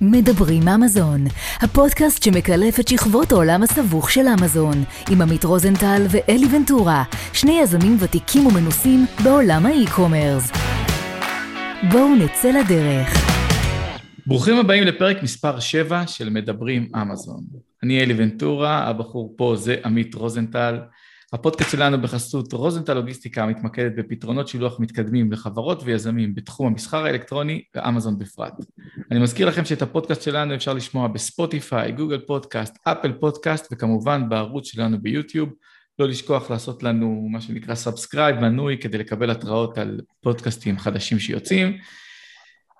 מדברים אמזון, הפודקאסט שמקלף את שכבות העולם הסבוך של אמזון, עם עמית רוזנטל ואלי ונטורה, שני יזמים ותיקים ומנוסים בעולם האי-קומרס. בואו נצא לדרך. ברוכים הבאים לפרק מספר 7 של מדברים אמזון. אני אלי ונטורה, הבחור פה זה עמית רוזנטל. הפודקאסט שלנו בחסות רוזנטל לוגיסטיקה מתמקדת בפתרונות שילוח מתקדמים לחברות ויזמים בתחום המסחר האלקטרוני ואמזון בפרט. אני מזכיר לכם שאת הפודקאסט שלנו אפשר לשמוע בספוטיפיי, גוגל פודקאסט, אפל פודקאסט וכמובן בערוץ שלנו ביוטיוב. לא לשכוח לעשות לנו מה שנקרא subscribe, מנוי, כדי לקבל התראות על פודקאסטים חדשים שיוצאים.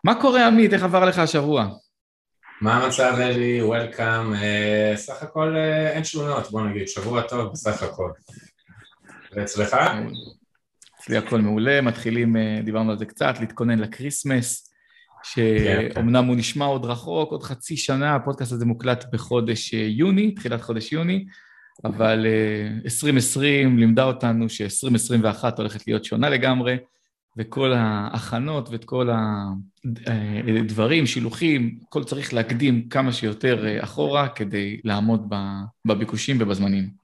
מה קורה עמית? איך עבר לך השבוע? מה המצב אלי? Welcome. Uh, סך הכל uh, אין תלונות, בוא נגיד, שבוע טוב בסך הכל. ואצלך? אצלי הכל מעולה, מתחילים, uh, דיברנו על זה קצת, להתכונן לקריסמס, שאומנם הוא נשמע עוד רחוק, עוד חצי שנה, הפודקאסט הזה מוקלט בחודש יוני, תחילת חודש יוני, אבל uh, 2020 לימדה אותנו ש-2021 הולכת להיות שונה לגמרי, וכל ההכנות ואת כל הדברים, שילוחים, הכל צריך להקדים כמה שיותר אחורה כדי לעמוד בביקושים ובזמנים.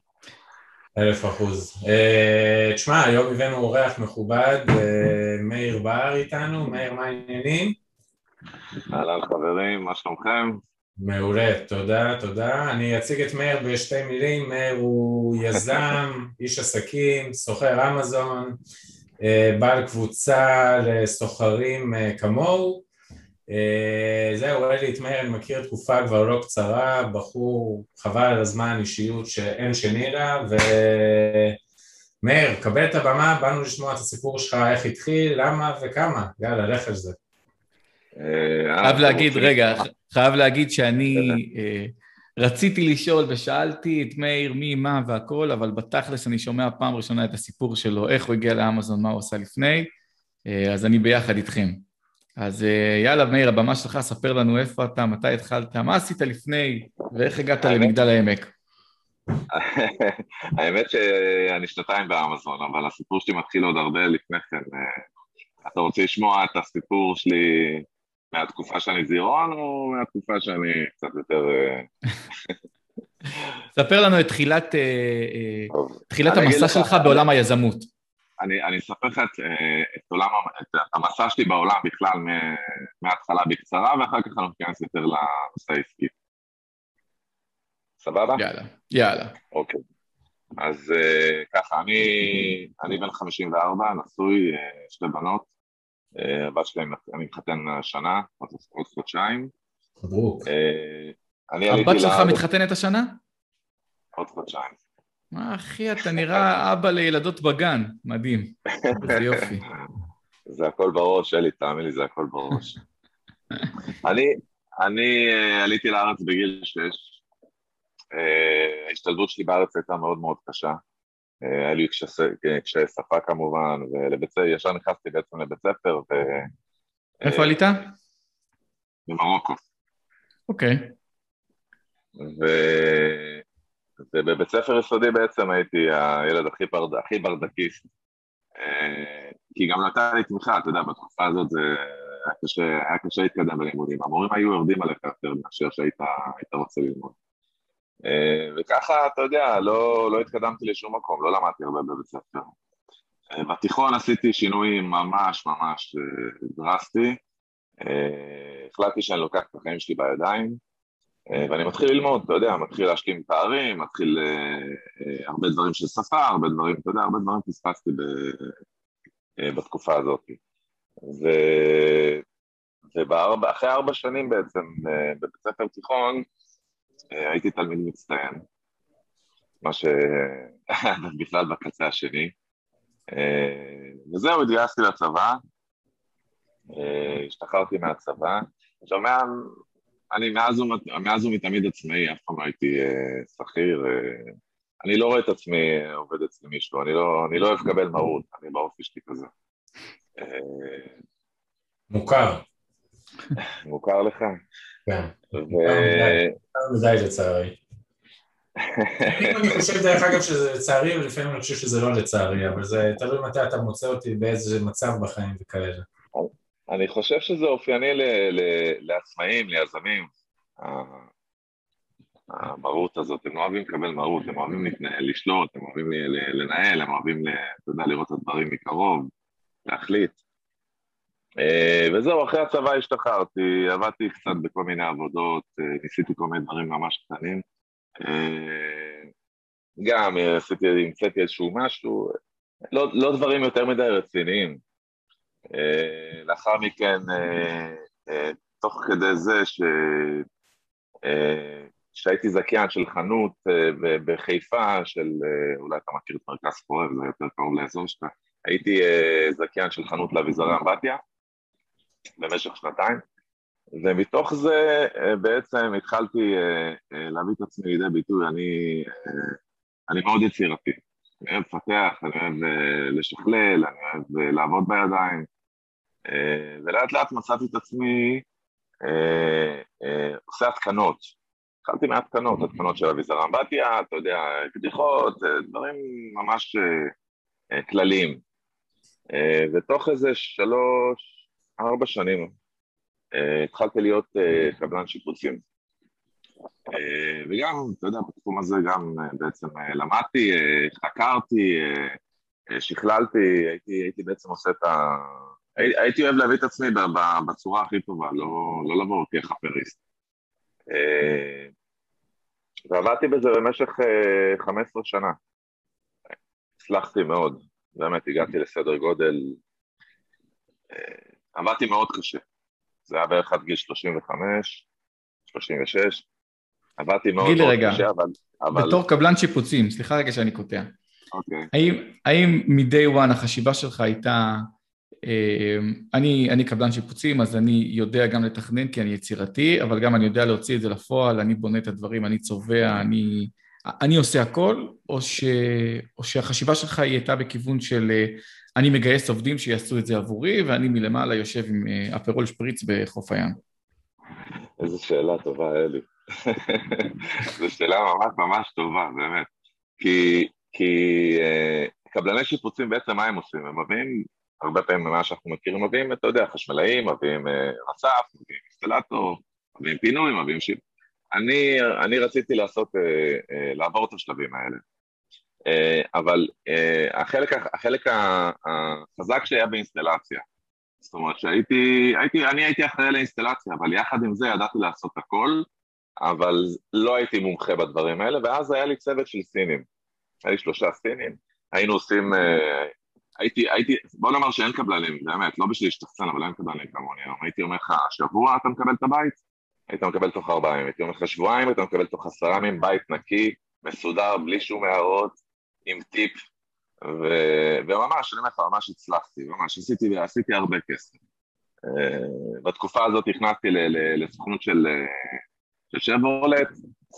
אלף אחוז. Uh, תשמע, היום הבאנו אורח מכובד, uh, מאיר בר איתנו, מאיר, מה העניינים? אהלן חברים, מה שלומכם? מעולה, תודה, תודה. אני אציג את מאיר בשתי מילים, מאיר הוא יזם, איש עסקים, סוחר אמזון, בעל קבוצה לסוחרים כמוהו. זהו, אלי את מאיר אני מכיר תקופה כבר לא קצרה, בחור חבל על הזמן, אישיות שאין שני לה, ומאיר, קבל את הבמה, באנו לשמוע את הסיפור שלך, איך התחיל, למה וכמה, יאללה, לך על זה. חייב להגיד, רגע, חייב להגיד שאני רציתי לשאול ושאלתי את מאיר מי, מה והכל, אבל בתכלס אני שומע פעם ראשונה את הסיפור שלו, איך הוא הגיע לאמזון, מה הוא עשה לפני, אז אני ביחד איתכם. אז יאללה, מאיר, הבמה שלך, ספר לנו איפה אתה, מתי התחלת, מה עשית לפני, ואיך הגעת למגדל העמק. האמת שאני שנתיים באמזון, אבל הסיפור שלי מתחיל עוד הרבה לפני כן. אתה רוצה לשמוע את הסיפור שלי מהתקופה שאני זירון, או מהתקופה שאני קצת יותר... ספר לנו את תחילת, תחילת המסע שלך בעולם היזמות. אני, אני אספר לך את, את, עולם, את המסע שלי בעולם בכלל מההתחלה בקצרה, ואחר כך אני ניכנס יותר לנושא העסקי. סבבה? יאללה, יאללה. אוקיי. אז ככה, אני, אני בן 54, נשוי, שתי בנות. הבת שלי, אני מתחתן השנה, עוד חודשיים. מברוק. הבת שלך מתחתנת השנה? עוד חודשיים. מה אחי, אתה נראה אבא לילדות בגן, מדהים. איזה יופי. זה הכל בראש, אלי, תאמין לי, זה הכל בראש. אני, אני עליתי לארץ בגיל שש. ההשתלבות שלי בארץ הייתה מאוד מאוד קשה. היה לי קשיי שפה כמובן, וישר נכנסתי בעצם לבית ספר ו... איפה עלית? במרוקו. אוקיי. ו... ובבית ספר יסודי בעצם הייתי הילד הכי, ברד... הכי ברדקיסט, כי גם נתן לי תמיכה, אתה יודע, בתקופה הזאת זה היה קשה, היה קשה להתקדם בלימודים, המורים היו יורדים עליך יותר מאשר שהיית רוצה ללמוד. וככה, אתה יודע, לא, לא התקדמתי לשום מקום, לא למדתי הרבה בבית ספר. בתיכון עשיתי שינוי ממש ממש דרסטי. החלטתי שאני לוקח את החיים שלי בידיים, ואני מתחיל ללמוד, אתה יודע, מתחיל להשלים פערים, מתחיל הרבה דברים של שפה, הרבה דברים, אתה יודע, הרבה דברים פספסתי ב, בתקופה הזאת. ו... ואחרי ארבע שנים בעצם, בבית ספר תיכון, הייתי תלמיד מצטיין, מה שבכלל בקצה השני, וזהו, התגייסתי לצבא, השתחררתי מהצבא, עכשיו אני מאז, מאז ומתמיד עצמאי, אף פעם לא הייתי שכיר, אני לא רואה את עצמי עובד אצל מישהו, אני לא, אני לא אוהב לקבל מרות, אני באופי שלי כזה. מוכר. מוכר לך? כן. מוכר מדי לצערי. אני חושב דרך אגב שזה לצערי, ולפעמים אני חושב שזה לא לצערי, אבל זה תלוי מתי אתה מוצא אותי באיזה מצב בחיים וכאלה. אני חושב שזה אופייני לעצמאים, ליזמים, המרות הזאת, הם לא אוהבים לקבל מרות, הם אוהבים לשלוט, הם אוהבים לנהל, הם אוהבים, אתה יודע, לראות את הדברים מקרוב, להחליט. אה, וזהו, אחרי הצבא השתחררתי, עבדתי קצת בכל מיני עבודות, אה, ניסיתי כל מיני דברים ממש קטנים. אה, גם עשיתי, המצאתי איזשהו משהו, לא, לא דברים יותר מדי רציניים. לאחר מכן, תוך כדי זה ש... שהייתי זכיין של חנות בחיפה, של, אולי אתה מכיר את מרכז חורב, זה יותר קרוב לאזור שלך, הייתי זכיין של חנות לאביזרי אמבטיה, במשך שנתיים, ומתוך זה אה, בעצם התחלתי אה, אה, להביא את עצמי לידי ביטוי, אני, אני מאוד יצירתי, אני אוהב לפתח, אני אוהב לשכלל, אני אוהב לעבוד בידיים, ולאט לאט מצאתי את עצמי עושה התקנות, התחלתי מהתקנות, התקנות של אביזר אמבטיה, אתה יודע, קדיחות, דברים ממש כלליים. ותוך איזה שלוש, ארבע שנים התחלתי להיות קבלן שיפוצים. Uh, וגם, אתה יודע, בתחום הזה גם uh, בעצם uh, למדתי, חקרתי, שכללתי, הייתי, הייתי בעצם עושה את ה... הי, הייתי אוהב להביא את עצמי בצורה הכי טובה, לא, לא לבוא כחפריסט. ועבדתי בזה במשך uh, 15 שנה. הצלחתי מאוד, באמת הגעתי לסדר גודל עבדתי מאוד קשה. זה היה בערך עד גיל 35, 36. עבדתי מאוד מאוד רגע, קשה, אבל... אבל... בתור קבלן שיפוצים, סליחה רגע שאני קוטע. אוקיי. האם, האם מ-day one החשיבה שלך הייתה, אה, אני, אני קבלן שיפוצים, אז אני יודע גם לתכנן כי אני יצירתי, אבל גם אני יודע להוציא את זה לפועל, אני בונה את הדברים, אני צובע, אני, אני עושה הכל, או, ש, או שהחשיבה שלך היא הייתה בכיוון של אה, אני מגייס עובדים שיעשו את זה עבורי, ואני מלמעלה יושב עם אה, אפרול שפריץ בחוף הים. איזו שאלה טובה, אלי. זו שאלה ממש ממש טובה, באמת. כי, כי אה, קבלני שיפוצים בעצם מה הם עושים? הם מביאים, הרבה פעמים ממה שאנחנו מכירים, מביאים, אתה יודע, חשמלאים, מביאים אה, רצף, מביאים אינסטלטור, מביאים פינוי, מביאים שיפ... אני, אני רציתי לעשות, אה, אה, לעבור את השלבים האלה. אה, אבל אה, החלק, החלק החזק שהיה באינסטלציה, זאת אומרת שהייתי, הייתי, אני הייתי אחראי לאינסטלציה, אבל יחד עם זה ידעתי לעשות הכל, אבל לא הייתי מומחה בדברים האלה, ואז היה לי צוות של סינים, היה לי שלושה סינים, היינו עושים, אה, הייתי, הייתי, בוא נאמר שאין קבלנים, באמת, לא בשביל להשתחצן, אבל אין קבלנים כמוני היום, הייתי אומר לך, השבוע אתה מקבל את הבית, היית מקבל תוך ארבעה ימים, הייתי אומר לך שבועיים, אתה מקבל תוך עשרה ימים, בית נקי, מסודר, בלי שום הערות, עם טיפ, ו... וממש, אני אומר לך, ממש הצלחתי, ממש, עשיתי, עשיתי הרבה כסף. Uh, בתקופה הזאת נכנסתי לסוכנות של, של שברולט,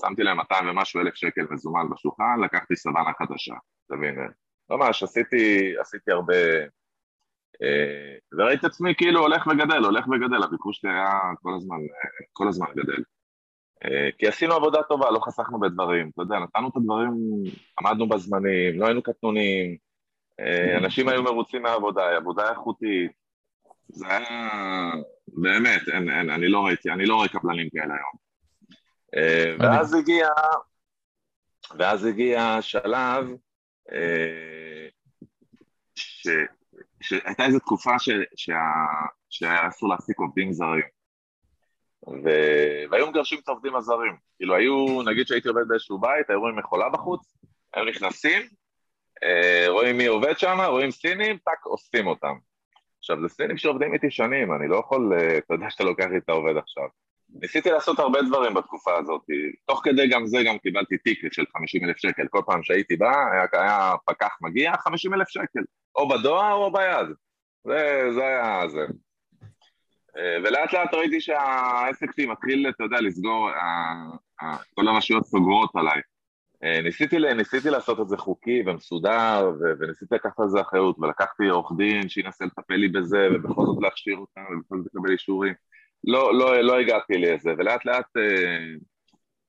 שמתי להם 200 ומשהו אלף שקל מזומן בשולחן, לקחתי סוואנה חדשה, אתה מבין? ממש, עשיתי, עשיתי הרבה... Uh, וראיתי את עצמי כאילו הולך וגדל, הולך וגדל, הביקוש שלי היה כל הזמן, כל הזמן גדל. אה, כי עשינו עבודה טובה, לא חסכנו בדברים, אתה יודע, נתנו את הדברים, עמדנו בזמנים, לא היינו קטנונים, אה, אנשים היו מרוצים מהעבודה, עבודה איכותית, זה היה, באמת, אין, אין, אני לא ראיתי, אני לא רואה קבלנים כאלה היום. אה, ואז הגיע, ואז הגיע שלב ש, שהייתה איזו תקופה שהיה אסור להעסיק עובדים זרים. ו... והיו מגרשים את העובדים הזרים. כאילו היו, נגיד שהייתי עובד באיזשהו בית, היו רואים מכולה בחוץ, היו נכנסים, אה, רואים מי עובד שם, רואים סינים, טאק, אוספים אותם. עכשיו, זה סינים שעובדים איתי שנים, אני לא יכול, אה, אתה יודע שאתה לוקח לי את העובד עכשיו. ניסיתי לעשות הרבה דברים בתקופה הזאת, תוך כדי גם זה גם קיבלתי טיקט של 50 אלף שקל, כל פעם שהייתי בא, היה, היה פקח מגיע, 50 אלף שקל, או בדואר או ביד, זה, זה היה זה. אה, ולאט לאט ראיתי שהעסק שלי מתחיל, אתה יודע, לסגור, כל הרשויות סוגרות עליי. אה, ניסיתי, ניסיתי לעשות את זה חוקי ומסודר, וניסיתי לקחת על זה אחריות, ולקחתי עורך דין שינסה לטפל לי בזה, ובכל זאת להכשיר אותם, ובכל זאת לקבל אישורים. לא, לא, לא הגעתי לזה, ולאט לאט אה,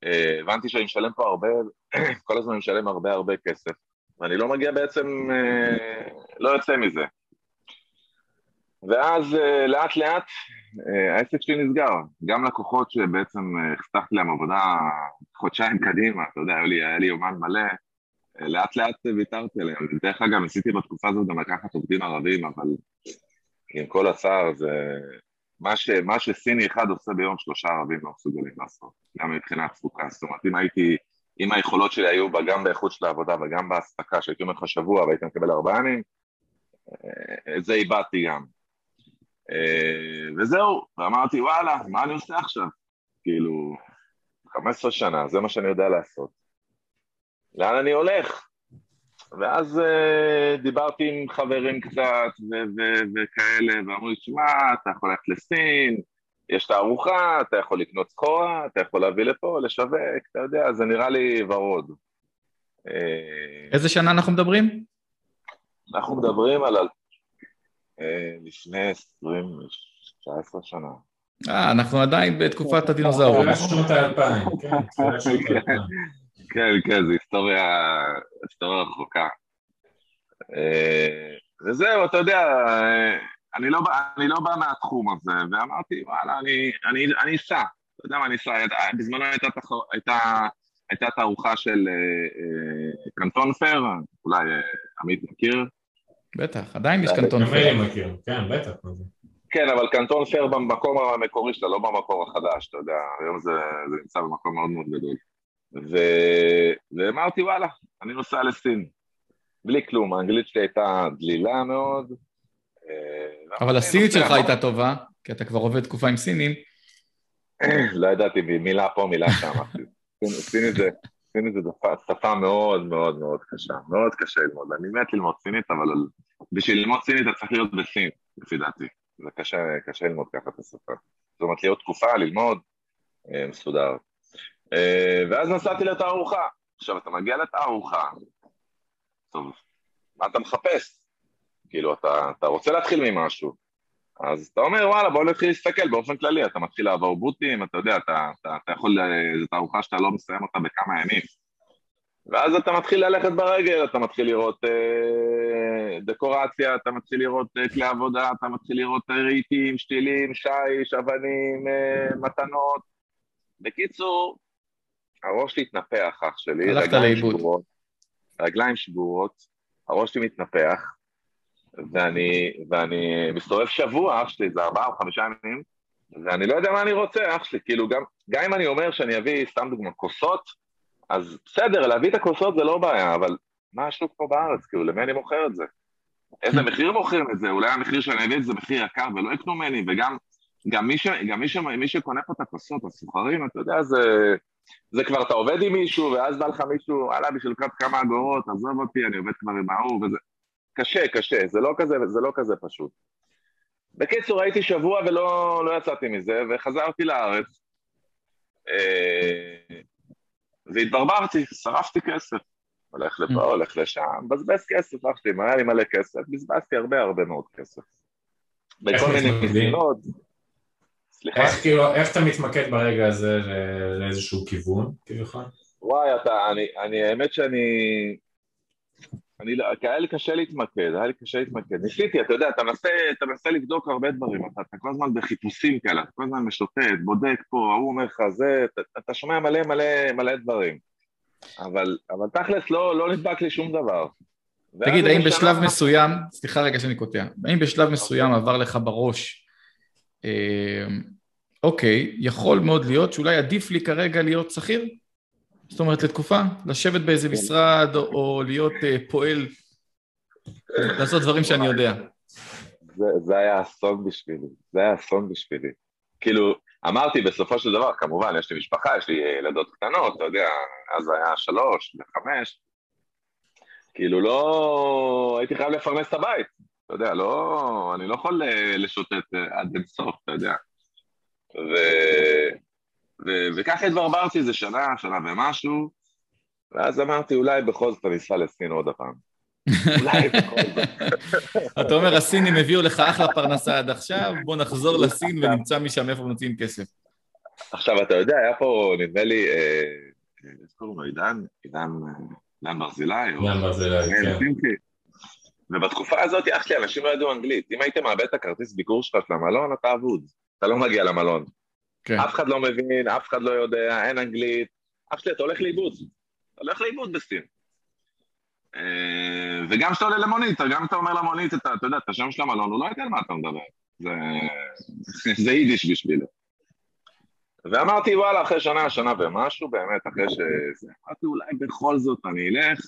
אה, הבנתי שאני משלם פה הרבה, כל הזמן אני משלם הרבה הרבה כסף, ואני לא מגיע בעצם, אה, לא יוצא מזה. ואז uh, לאט לאט uh, העסק שלי נסגר. גם לקוחות שבעצם uh, חסכתי להם עבודה חודשיים קדימה, אתה יודע, היה לי, היה לי יומן מלא, uh, לאט לאט ויתרתי עליהם. דרך אגב, ניסיתי בתקופה הזאת גם לקחת עובדים ערבים, אבל עם כל הצער זה... מה, ש, מה שסיני אחד עושה ביום שלושה ערבים לא מסוגלים לעשות, גם מבחינת תפוקה. זאת אומרת, אם הייתי, אם היכולות שלי היו בה גם באיכות של העבודה וגם בהספקה, שהייתי אומר לך שבוע והייתי מקבל ארבעה ימים, את זה איבדתי גם. אה, וזהו, ואמרתי וואלה, מה אני עושה עכשיו? כאילו, 15 שנה, זה מה שאני יודע לעשות. לאן אני הולך? ואז uh, דיברתי עם חברים קצת ו- ו- וכאלה, ואמרו לי, שמע, אתה יכול ללכת לסין, יש תערוכה, אתה יכול לקנות סחורה, אתה יכול להביא לפה, לשווק, אתה יודע, זה נראה לי ורוד. אה, איזה שנה אנחנו מדברים? אנחנו מדברים על אה, לפני 20, 19 שנה. אה, אנחנו עדיין בתקופת הדינוזאורים. שנות האלפיים, כן. כן, כן, זו היסטוריה, היסטוריה רחוקה. אה, וזהו, אתה יודע, אני לא, אני לא בא מהתחום הזה, ואמרתי, וואלה, אני, אני, אני אסע, אתה יודע מה, אני אסע, בזמנו הייתה, הייתה, הייתה תערוכה של קנטון פר, אולי עמית מכיר, בטח, עדיין יש קנטון פר. מכיר, כן, בטח. כן, אבל קנטון פר במקום המקורי שלה, לא במקור החדש, אתה יודע, היום זה, זה נמצא במקום מאוד מאוד גדול. ו... ואמרתי, וואלה, אני נוסע לסין. בלי כלום, האנגלית שלי הייתה דלילה מאוד. אה, אבל הסינית שלך הייתה טובה, כי אתה כבר עובד תקופה עם סינים. לא ידעתי, מילה פה, מילה שם. סינית זה... סינית זו שפה מאוד מאוד מאוד קשה, מאוד קשה ללמוד. אני מת ללמוד סינית, אבל בשביל ללמוד סינית אתה צריך להיות בסין, לפי דעתי. זה קשה, קשה ללמוד ככה את השפה. זאת אומרת, להיות תקופה, ללמוד, אה, מסודר. אה, ואז נסעתי לתערוכה. עכשיו, אתה מגיע לתערוכה, טוב, מה אתה מחפש? כאילו, אתה, אתה רוצה להתחיל ממשהו, אז אתה אומר, וואלה, בוא נתחיל להסתכל באופן כללי, אתה מתחיל לעבור בוטים, אתה יודע, אתה, אתה, אתה יכול, זו תערוכה שאתה לא מסיים אותה בכמה ימים. ואז אתה מתחיל ללכת ברגל, אתה מתחיל לראות אה, דקורציה, אתה מתחיל לראות אה, כלי עבודה, אתה מתחיל לראות אה, רהיטים, שתילים, שיש, אבנים, אה, מתנות. בקיצור, הראש שלי התנפח, אח שלי, רגליים שבורות, רגליים שבורות, הראש שלי מתנפח, ואני, ואני מסתובב שבוע, אח שלי, זה ארבעה או חמישה ימים, ואני לא יודע מה אני רוצה, אח שלי, כאילו גם, גם אם אני אומר שאני אביא, סתם דוגמא, כוסות, אז בסדר, להביא את הכוסות זה לא בעיה, אבל מה השוק פה בארץ, כאילו, למי אני מוכר את זה? איזה מחיר מוכרים את זה? אולי המחיר שאני אביא את זה מחיר יקר ולא יקנו ממני, וגם גם מי, ש, גם מי, ש, מי שקונה פה את הכוסות, הסוחרים, אתה יודע, זה, זה כבר אתה עובד עם מישהו, ואז בא לך מישהו, וואלה, בשביל כמה אגורות, עזוב אותי, אני עובד כבר עם ההוא, וזה... קשה, קשה, זה לא כזה, זה לא כזה פשוט. בקיצור, הייתי שבוע ולא לא יצאתי מזה, וחזרתי לארץ, אה, והתברברתי, שרפתי כסף. הולך לפה, mm. הולך לשם, מבזבז כסף, אח שלי, היה לי מלא כסף, בזבזתי הרבה הרבה מאוד כסף. בכל מיני מדינות. סליחה? איך, כאילו, איך אתה מתמקד ברגע הזה לאיזשהו כיוון, כביכול? וואי, אתה, אני, אני, האמת שאני, אני, לא, כי היה לי קשה להתמקד, היה לי קשה להתמקד. ניסיתי, אתה יודע, אתה מנסה, אתה מנסה לבדוק הרבה דברים, אתה, אתה כל הזמן בחיפושים כאלה, אתה כל הזמן משוטט, בודק פה, ההוא אומר לך זה, אתה, אתה שומע מלא מלא מלא דברים. אבל, אבל תכלס לא, לא נדבק לי שום דבר. תגיד, האם בשלב. מסוים, סליחה רגע שאני קוטע, האם בשלב מסוים עבר לך בראש, אוקיי, יכול מאוד להיות שאולי עדיף לי כרגע להיות שכיר? זאת אומרת, לתקופה, לשבת באיזה כן. משרד או להיות uh, פועל, לעשות דברים שאני יודע. זה, זה היה אסון בשבילי, זה היה אסון בשבילי. כאילו, אמרתי בסופו של דבר, כמובן, יש לי משפחה, יש לי ילדות קטנות, אתה יודע, אז היה שלוש וחמש, כאילו לא... הייתי חייב לפרנס את הבית, אתה יודע, לא... אני לא יכול אה, לשוטט אה, עד אינסוף, אתה יודע. ו... ו- וככה התברברתי איזה שנה, שנה ומשהו, ואז אמרתי, אולי בכל זאת אני אסע לסין עוד הפעם. אולי בכל זאת. אתה אומר, הסינים הביאו לך אחלה פרנסה עד עכשיו, בוא נחזור לסין ונמצא משם איפה מוצאים כסף. עכשיו, אתה יודע, היה פה, נדמה לי, אה, איך קוראים לו, עידן? עידן, עידן ברזילי? עידן ברזילי, כן. ובתקופה הזאת, אח שלי, אנשים לא ידעו אנגלית. אם היית מאבד את הכרטיס ביקור שלך של המלון, אתה אבוד. אתה לא מגיע למלון. כן. אף אחד לא מבין, אף אחד לא יודע, אין אנגלית. אח שלי, אתה הולך לאיבוד. אתה הולך לאיבוד בסין. אה, וגם כשאתה עולה למונית, גם כשאתה אומר למונית, אתה, אתה יודע, את השם של המלון, הוא לא יודע על מה אתה מדבר. זה, זה יידיש בשבילו. ואמרתי, וואלה, אחרי שנה, שנה ומשהו, באמת, אחרי שזה, אמרתי, אולי בכל זאת אני אלך.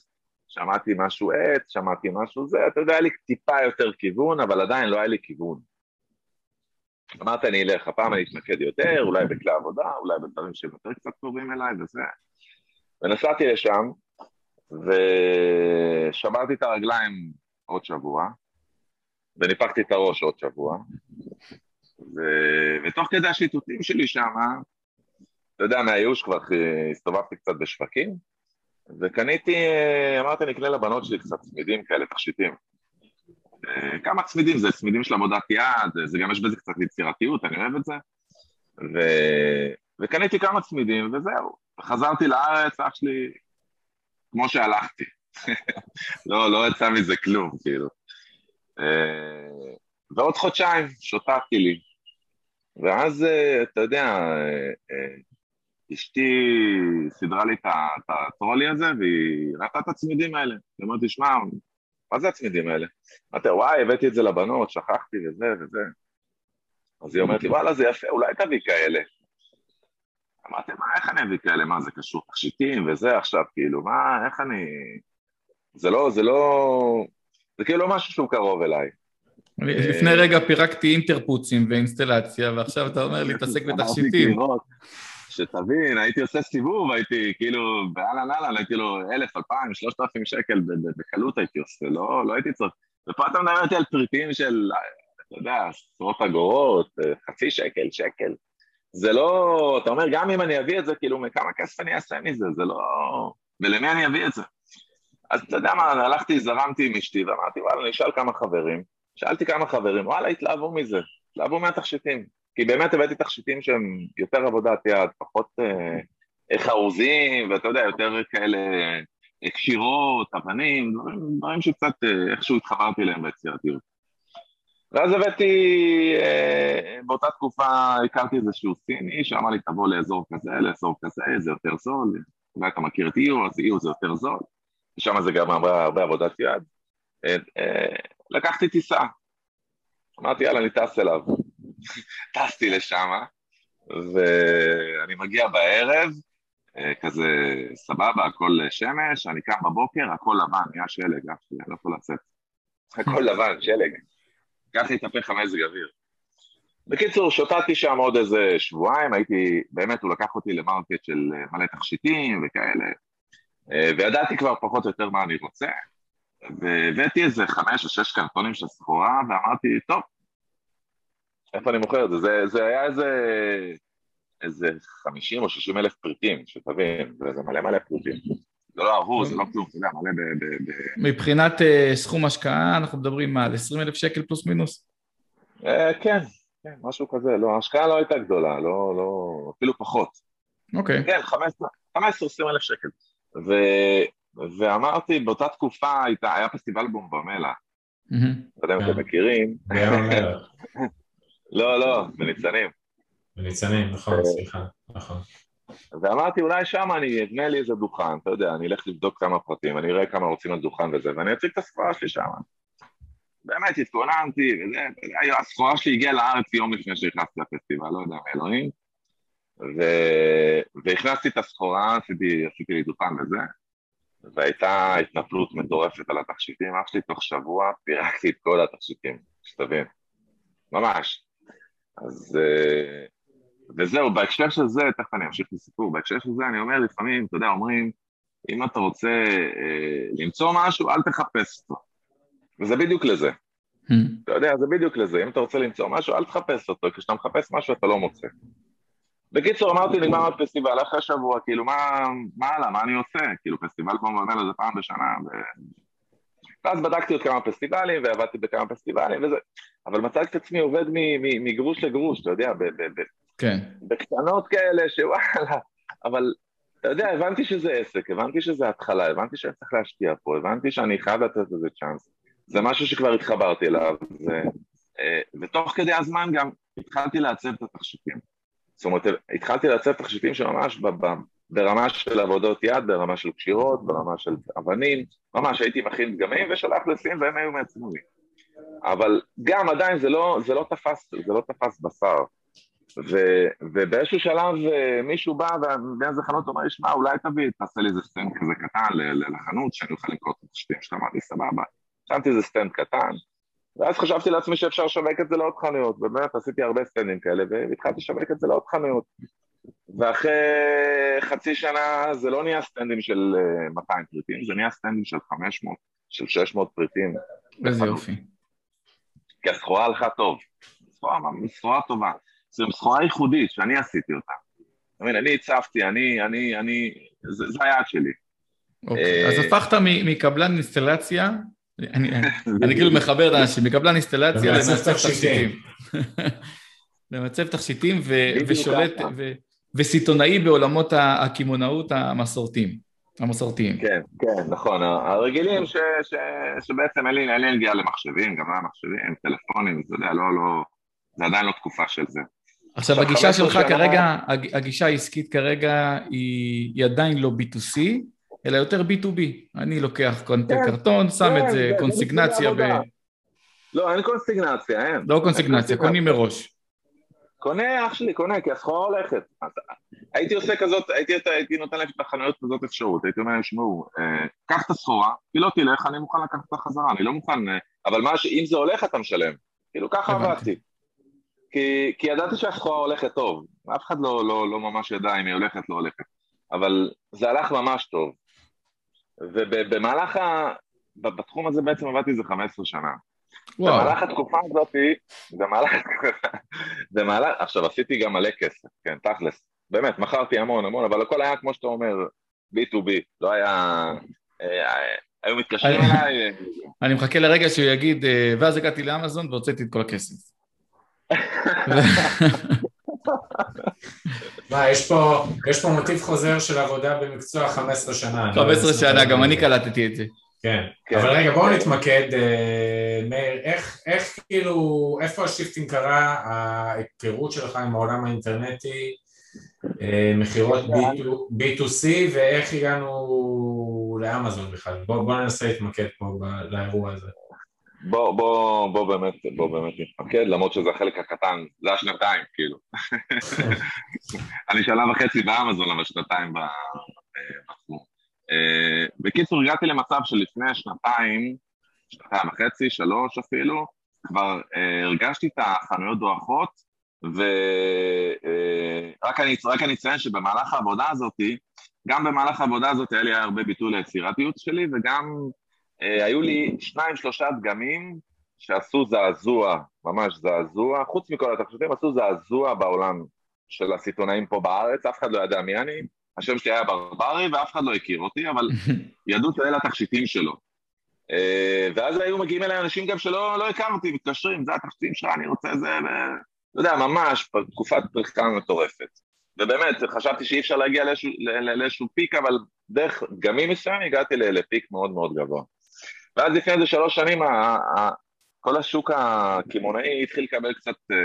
שמעתי משהו עץ, שמעתי משהו זה, אתה יודע, היה לי טיפה יותר כיוון, אבל עדיין לא היה לי כיוון. אמרתי, אני אלך, הפעם אני אתמקד יותר, אולי בכלי עבודה, אולי בדברים שהם יותר קצת קרובים אליי וזה. ונסעתי לשם, ושברתי את הרגליים עוד שבוע, וניפחתי את הראש עוד שבוע, ו... ותוך כדי השיטוטים שלי שם, אתה יודע, מהייאוש כבר הסתובבתי קצת בשווקים, וקניתי, אמרתי, אני אקנה לבנות שלי קצת צמידים כאלה, תכשיטים. אה, כמה צמידים, זה צמידים של עבודת יד, זה גם יש בזה קצת יצירתיות, אני אוהב את זה. ו... וקניתי כמה צמידים, וזהו. חזרתי לארץ, אח שלי, כמו שהלכתי. לא, לא יצא מזה כלום, כאילו. אה, ועוד חודשיים שוטטתי לי. ואז, אה, אתה יודע, אשתי סידרה לי את הטרולי הזה, והיא ראתה את הצמידים האלה. היא אמרת, תשמע, מה זה הצמידים האלה? אמרתי, וואי, הבאתי את זה לבנות, שכחתי וזה וזה. אז היא אומרת לי, וואלה, זה יפה, אולי תביא כאלה. אמרתי, מה, איך אני אביא כאלה? מה, זה קשור תכשיטים וזה עכשיו, כאילו, מה, איך אני... זה לא, זה לא... זה כאילו משהו שהוא קרוב אליי. לפני רגע פירקתי אינטרפוצים ואינסטלציה, ועכשיו אתה אומר להתעסק בתכשיטים. שתבין, הייתי עושה סיבוב, הייתי כאילו, באהלן אהלן, הייתי לו אלף, אלפיים, שלושת אלפים שקל, בקלות הייתי עושה, לא, לא הייתי צריך. ופה אתה מדבר איתי על פריטים של, אתה יודע, עשרות אגורות, חצי שקל, שקל. זה לא, אתה אומר, גם אם אני אביא את זה, כאילו, מכמה כסף אני אעשה מזה, זה לא... ולמי אני אביא את זה? אז אתה יודע מה, הלכתי, זרמתי עם אשתי, ואמרתי, וואלה, אני אשאל כמה חברים. שאלתי כמה חברים, וואלה, התלהבו מזה, התלהבו מהתכשיטים. כי באמת הבאתי תכשיטים שהם יותר עבודת יד, פחות אה, חרוזים, ואתה יודע, יותר כאלה אה, קשירות, אבנים, דברים, דברים שקצת אה, איכשהו התחברתי אליהם ביצירתיות. ואז הבאתי, אה, באותה תקופה הכרתי איזשהו סיני שאמר לי תבוא לאזור כזה, לאזור כזה, זה יותר זול, אולי אתה מכיר את איו, אז איו זה יותר זול, ושם זה גם הרבה, הרבה עבודת יד. אה, אה, לקחתי טיסה, אמרתי יאללה אני טס אליו, טסתי לשם, ואני מגיע בערב, אה, כזה סבבה, הכל שמש, אני קם בבוקר, הכל לבן, נהיה שלג, אח שלי, אני לא יכול לצאת. הכל לבן, שלג. ככה התהפך המזג אוויר. בקיצור, שוטטתי שם עוד איזה שבועיים, הייתי, באמת, הוא לקח אותי למרקט של מלא תכשיטים וכאלה, אה, וידעתי כבר פחות או יותר מה אני רוצה, והבאתי איזה חמש או שש קרטונים של סחורה, ואמרתי, טוב, איפה אני מוכר את זה? זה, זה היה איזה, איזה 50 או 60 אלף פריטים, שתבין, זה, זה מלא מלא פריטים. זה לא אהוב, זה לא כלום, אתה יודע, מלא ב... ב, ב... מבחינת uh, סכום השקעה, אנחנו מדברים על 20 אלף שקל פלוס מינוס? Uh, כן, כן, משהו כזה. לא, ההשקעה לא הייתה גדולה, לא, לא, אפילו פחות. אוקיי. Okay. כן, 15-20 אלף שקל. ו, ואמרתי, באותה תקופה הייתה, היה פסטיבל בומבמלה. לא יודע אם אתם מכירים. לא, לא, בניצנים. בניצנים, נכון, אה, סליחה, נכון. ואמרתי, אולי שם אני אבנה לי איזה דוכן, אתה יודע, אני אלך לבדוק כמה פרטים, אני אראה כמה רוצים על דוכן וזה, ואני אציג את הסחורה שלי שם. באמת, התכוננתי, וזה, הסחורה שלי הגיעה לארץ יום לפני שנכנסתי לפסטיבל, לא יודע מאלוהים, ו... והכנסתי את הסחורה, עשיתי, עשיתי לי דוכן וזה, והייתה התנפלות מטורפת על התכשיטים, אח שלי תוך שבוע פירקתי את כל התכשיטים, שתבין, ממש. אז... אה, וזהו, בהקשר של זה, תכף אני אמשיך לסיפור, בהקשר של זה אני אומר לפעמים, אתה יודע, אומרים, אם אתה רוצה אה, למצוא משהו, אל תחפש אותו. וזה בדיוק לזה. Hmm. אתה יודע, זה בדיוק לזה, אם אתה רוצה למצוא משהו, אל תחפש אותו, כשאתה מחפש משהו אתה לא מוצא. בקיצור, אמרתי, נגמר הפסטיבל, אחרי שבוע, כאילו, מה, מה הלאה, מה אני עושה? כאילו, פסטיבל כמו במלא זה פעם בשנה. ואז בדקתי עוד כמה פסטיבלים, ועבדתי בכמה פסטיבלים וזה, אבל מצאתי את עצמי עובד מגרוש לגרוש, אתה יודע, כן. בקטנות כאלה, שוואלה, אבל אתה יודע, הבנתי שזה עסק, הבנתי שזה התחלה, הבנתי שאני צריך להשקיע פה, הבנתי שאני חייב לתת לזה צ'אנס. זה משהו שכבר התחברתי אליו, ו, ותוך כדי הזמן גם התחלתי לעצב את התכשיטים. זאת אומרת, התחלתי לעצב תכשיטים שממש ברמה של עבודות יד, ברמה של קשירות, ברמה של אבנים, ממש הייתי מכין דגמים ושולח לסין והם היו מעצמו לי. אבל גם עדיין זה לא, זה לא תפס, זה לא תפס בשר. ו, ובאיזשהו שלב אה, מישהו בא ובאיזה חנות אומר לי, שמע, אולי תביא, תעשה לי איזה סטנד כזה קטן לחנות שאני אוכל למכור את התכשיטים שלך, אמרתי, סבבה. שמתי איזה סטנד קטן, ואז חשבתי לעצמי שאפשר לשווק את זה לעוד חנויות, ובאמת עשיתי הרבה סטנדים כאלה, והתחלתי לשווק את זה לעוד חנויות. ואחרי חצי שנה זה לא נהיה סטנדים של 200 אה, פריטים, זה נהיה סטנדים של 500, של 600 פריטים. איזה יופי. כי הסחורה הלכה טוב. סחורה, סחורה טובה. זו סחורה ייחודית שאני עשיתי אותה. אתה מבין, אני הצפתי, אני, אני, אני, זה, זה היעד שלי. אוקיי, אז הפכת מקבלן אינסטלציה, אני כאילו מחבר את האנשים, מקבלן אינסטלציה למעצב תכשיטים. למצב תכשיטים ושולט וסיטונאי בעולמות הקמעונאות המסורתיים. המסורתיים. כן, כן, נכון. הרגילים ש, ש, שבעצם אין לי נגיעה למחשבים, גם לא למחשבים, טלפונים, אתה יודע, לא, לא, זה עדיין לא תקופה של זה. עכשיו, הגישה שלך שנה... כרגע, הגישה העסקית כרגע היא, היא עדיין לא B2C, אלא יותר B2B. אני לוקח כן, קרטון, שם כן, את זה, כן, קונסיגנציה ב... לא, אין קונסיגנציה, אין. לא קונסיגנציה, קונים מראש. קונה, אח שלי, קונה, כי הסחורה הולכת. הייתי עושה כזאת, הייתי, הייתי נותן להם בחנויות כזאת אפשרות, הייתי אומר להם, שמעו, אה, קח את הסחורה, היא לא תלך, אני מוכן לקחת אותה חזרה, אני לא מוכן, אה, אבל מה, אם זה הולך אתה משלם. כאילו, ככה עבדתי. כי, כי ידעתי שהסחורה הולכת טוב, אף אחד לא, לא, לא ממש ידע אם היא הולכת, לא הולכת, אבל זה הלך ממש טוב. ובמהלך ה... בתחום הזה בעצם עבדתי איזה 15 שנה. וואו. במהלך התקופה הזאת, במהלך... במהלך... עכשיו, עשיתי גם מלא כסף, כן, תכלס. באמת, מכרתי המון המון, אבל הכל היה כמו שאתה אומר, B2B, לא היה... אה, היו מתקשרים אליי... אני מחכה לרגע שהוא יגיד, אה, ואז הגעתי לאמזון והוצאתי את כל הכסף. מה, יש פה, יש פה מוטיב חוזר של עבודה במקצוע 15 שנה. 15 שנה, גם אני קלטתי את זה. כן, כן. אבל רגע, בואו נתמקד, אה, מאיר, איך, איך כאילו, איפה ה shifting קרה, ההיכרות שלך עם העולם האינטרנטי, אה, מכירות B2C, ואיך הגענו לאמזון בכלל? בואו בוא ננסה להתמקד פה לאירוע הזה. בוא, בוא, בוא באמת, בוא באמת נתמקד, למרות שזה החלק הקטן, זה השנתיים, כאילו. אני שנה וחצי באמזון, אבל שנתיים אה, בתחום. אה, בקיצור, הגעתי למצב שלפני שנתיים, שנתיים וחצי, שלוש אפילו, כבר uh, הרגשתי את החנויות דועכות, ורק אני, אני אציין שבמהלך העבודה הזאת, גם במהלך העבודה הזאת היה לי הרבה ביטוי ליצירתיות שלי, וגם uh, היו לי שניים, שלושה דגמים שעשו זעזוע, ממש זעזוע, חוץ מכל התחשבים, עשו זעזוע בעולם של הסיטונאים פה בארץ, אף אחד לא ידע מי אני, השם שלי היה ברברי ואף אחד לא הכיר אותי, אבל ידעו שאלה התכשיטים שלו. אה, ואז היו מגיעים אליי אנשים גם שלא לא הכרתי, מתקשרים, זה התכשיטים שלך, אני רוצה זה, ו... אתה יודע, ממש תקופת פריחה מטורפת. ובאמת, חשבתי שאי אפשר להגיע לאיזשהו פיק, אבל דרך דגמים מסוים הגעתי לפיק מאוד מאוד גבוה. ואז לפני איזה שלוש שנים, כל השוק הקמעונאי התחיל לקבל קצת, אה,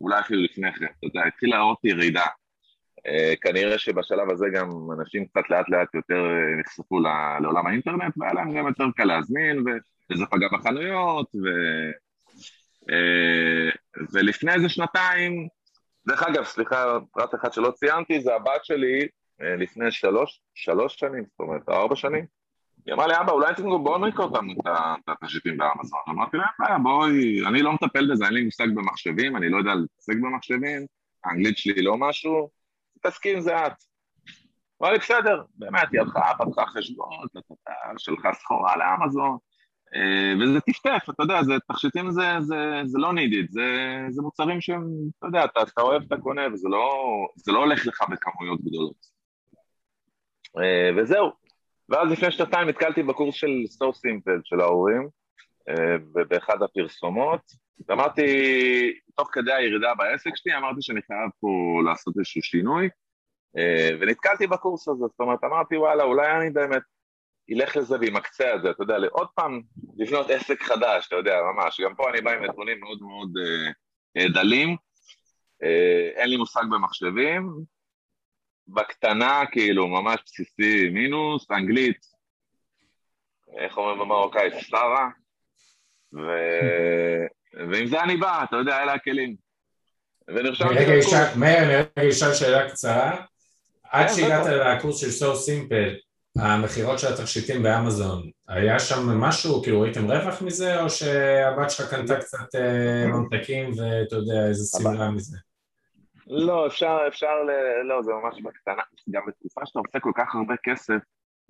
אולי אפילו לפני כן, אתה יודע, התחיל להראות ירידה. אה, כנראה שבשלב הזה גם אנשים קצת לאט לאט יותר אה, נחשפו לעולם האינטרנט והיה להם גם יותר קל להזמין וזה פגע בחנויות ו... אה, ולפני איזה שנתיים, דרך אגב, סליחה, פרט אחד שלא ציינתי, זה הבת שלי לפני שלוש, שלוש שנים, זאת אומרת, ארבע שנים, היא אמרה לי, אבא, אולי תגידו, בואו נראה אותם את התשיטים באמזון. אמרתי לה, בעיה, בואי, אני לא מטפל בזה, אין לי מושג במחשבים, אני לא יודע להתעסק במחשבים, האנגלית שלי לא משהו, תתעסקי עם זה את. אמר לי, בסדר, באמת, היא הלכה, פתחה חשבון, שלחה סחורה לאמזון, אה, וזה טפטף, אתה יודע, זה, תכשיטים זה, זה, זה לא נידיד, זה, זה מוצרים שהם, אתה יודע, אתה, אתה אוהב, אתה קונה, וזה לא, לא הולך לך בכמויות גדולות. אה, וזהו. ואז לפני שנתיים נתקלתי בקורס של סטור סימפל של ההורים, אה, באחד הפרסומות, ואמרתי, תוך כדי הירידה בעסק שלי, אמרתי שאני חייב פה לעשות איזשהו שינוי, אה, ונתקלתי בקורס הזה, זאת אומרת, אמרתי, וואלה, אולי אני באמת ילך לזה וימקצע את זה, אתה יודע, עוד פעם לבנות עסק חדש, אתה יודע, ממש. גם פה אני בא עם נתונים מאוד מאוד אה, אה, דלים. אה, אין לי מושג במחשבים. בקטנה, כאילו, ממש בסיסי, מינוס, אנגלית, איך אומרים במרוקאית, סטארה, ו... ועם זה אני בא, אתה יודע, אלה הכלים. ונרשמתי לקורס. מאיר, אני אשאל שאלה קצרה. עד כן, שהגעת לקורס של סו סימפל, המכירות של התכשיטים באמזון, היה שם משהו, כאילו ראיתם רווח מזה, או שהבת שלך קנתה קצת אה, ממתקים ואתה יודע, איזה סמלה מזה? לא, אפשר, אפשר, לא, זה ממש בקטנה. גם בתקופה שאתה עושה כל כך הרבה כסף,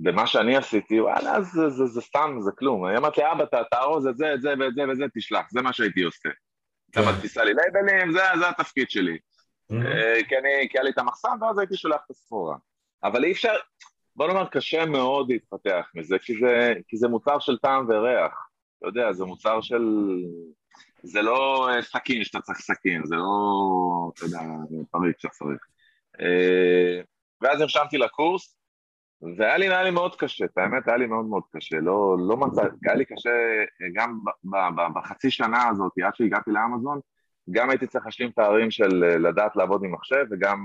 במה שאני עשיתי, וואלה, זה, זה, זה סתם, זה כלום. אני אמרתי, אבא, תארוז את זה, את זה ואת זה ואת זה, תשלח, זה מה שהייתי עושה. אתה כן. מדפיסה לי לייבלים, זה, זה התפקיד שלי. אה, כי אני, כי היה לי את המחסן, ואז הייתי שולח את הסחורה. אבל אי אפשר, בוא נאמר, קשה מאוד להתפתח מזה, כי זה, כי זה מוצר של טעם וריח. אתה יודע, זה מוצר של... זה לא אה, סכין שאתה צריך סכין, זה לא, אתה יודע, פריק שאתה צריך. אה, ואז נרשמתי לקורס, והיה לי, היה לי מאוד קשה, את האמת היה לי מאוד מאוד קשה, לא, לא מצא, היה לי קשה גם ב, ב, בחצי שנה הזאת, עד שהגעתי לאמזון, גם הייתי צריך להשלים פערים של לדעת לעבוד עם מחשב וגם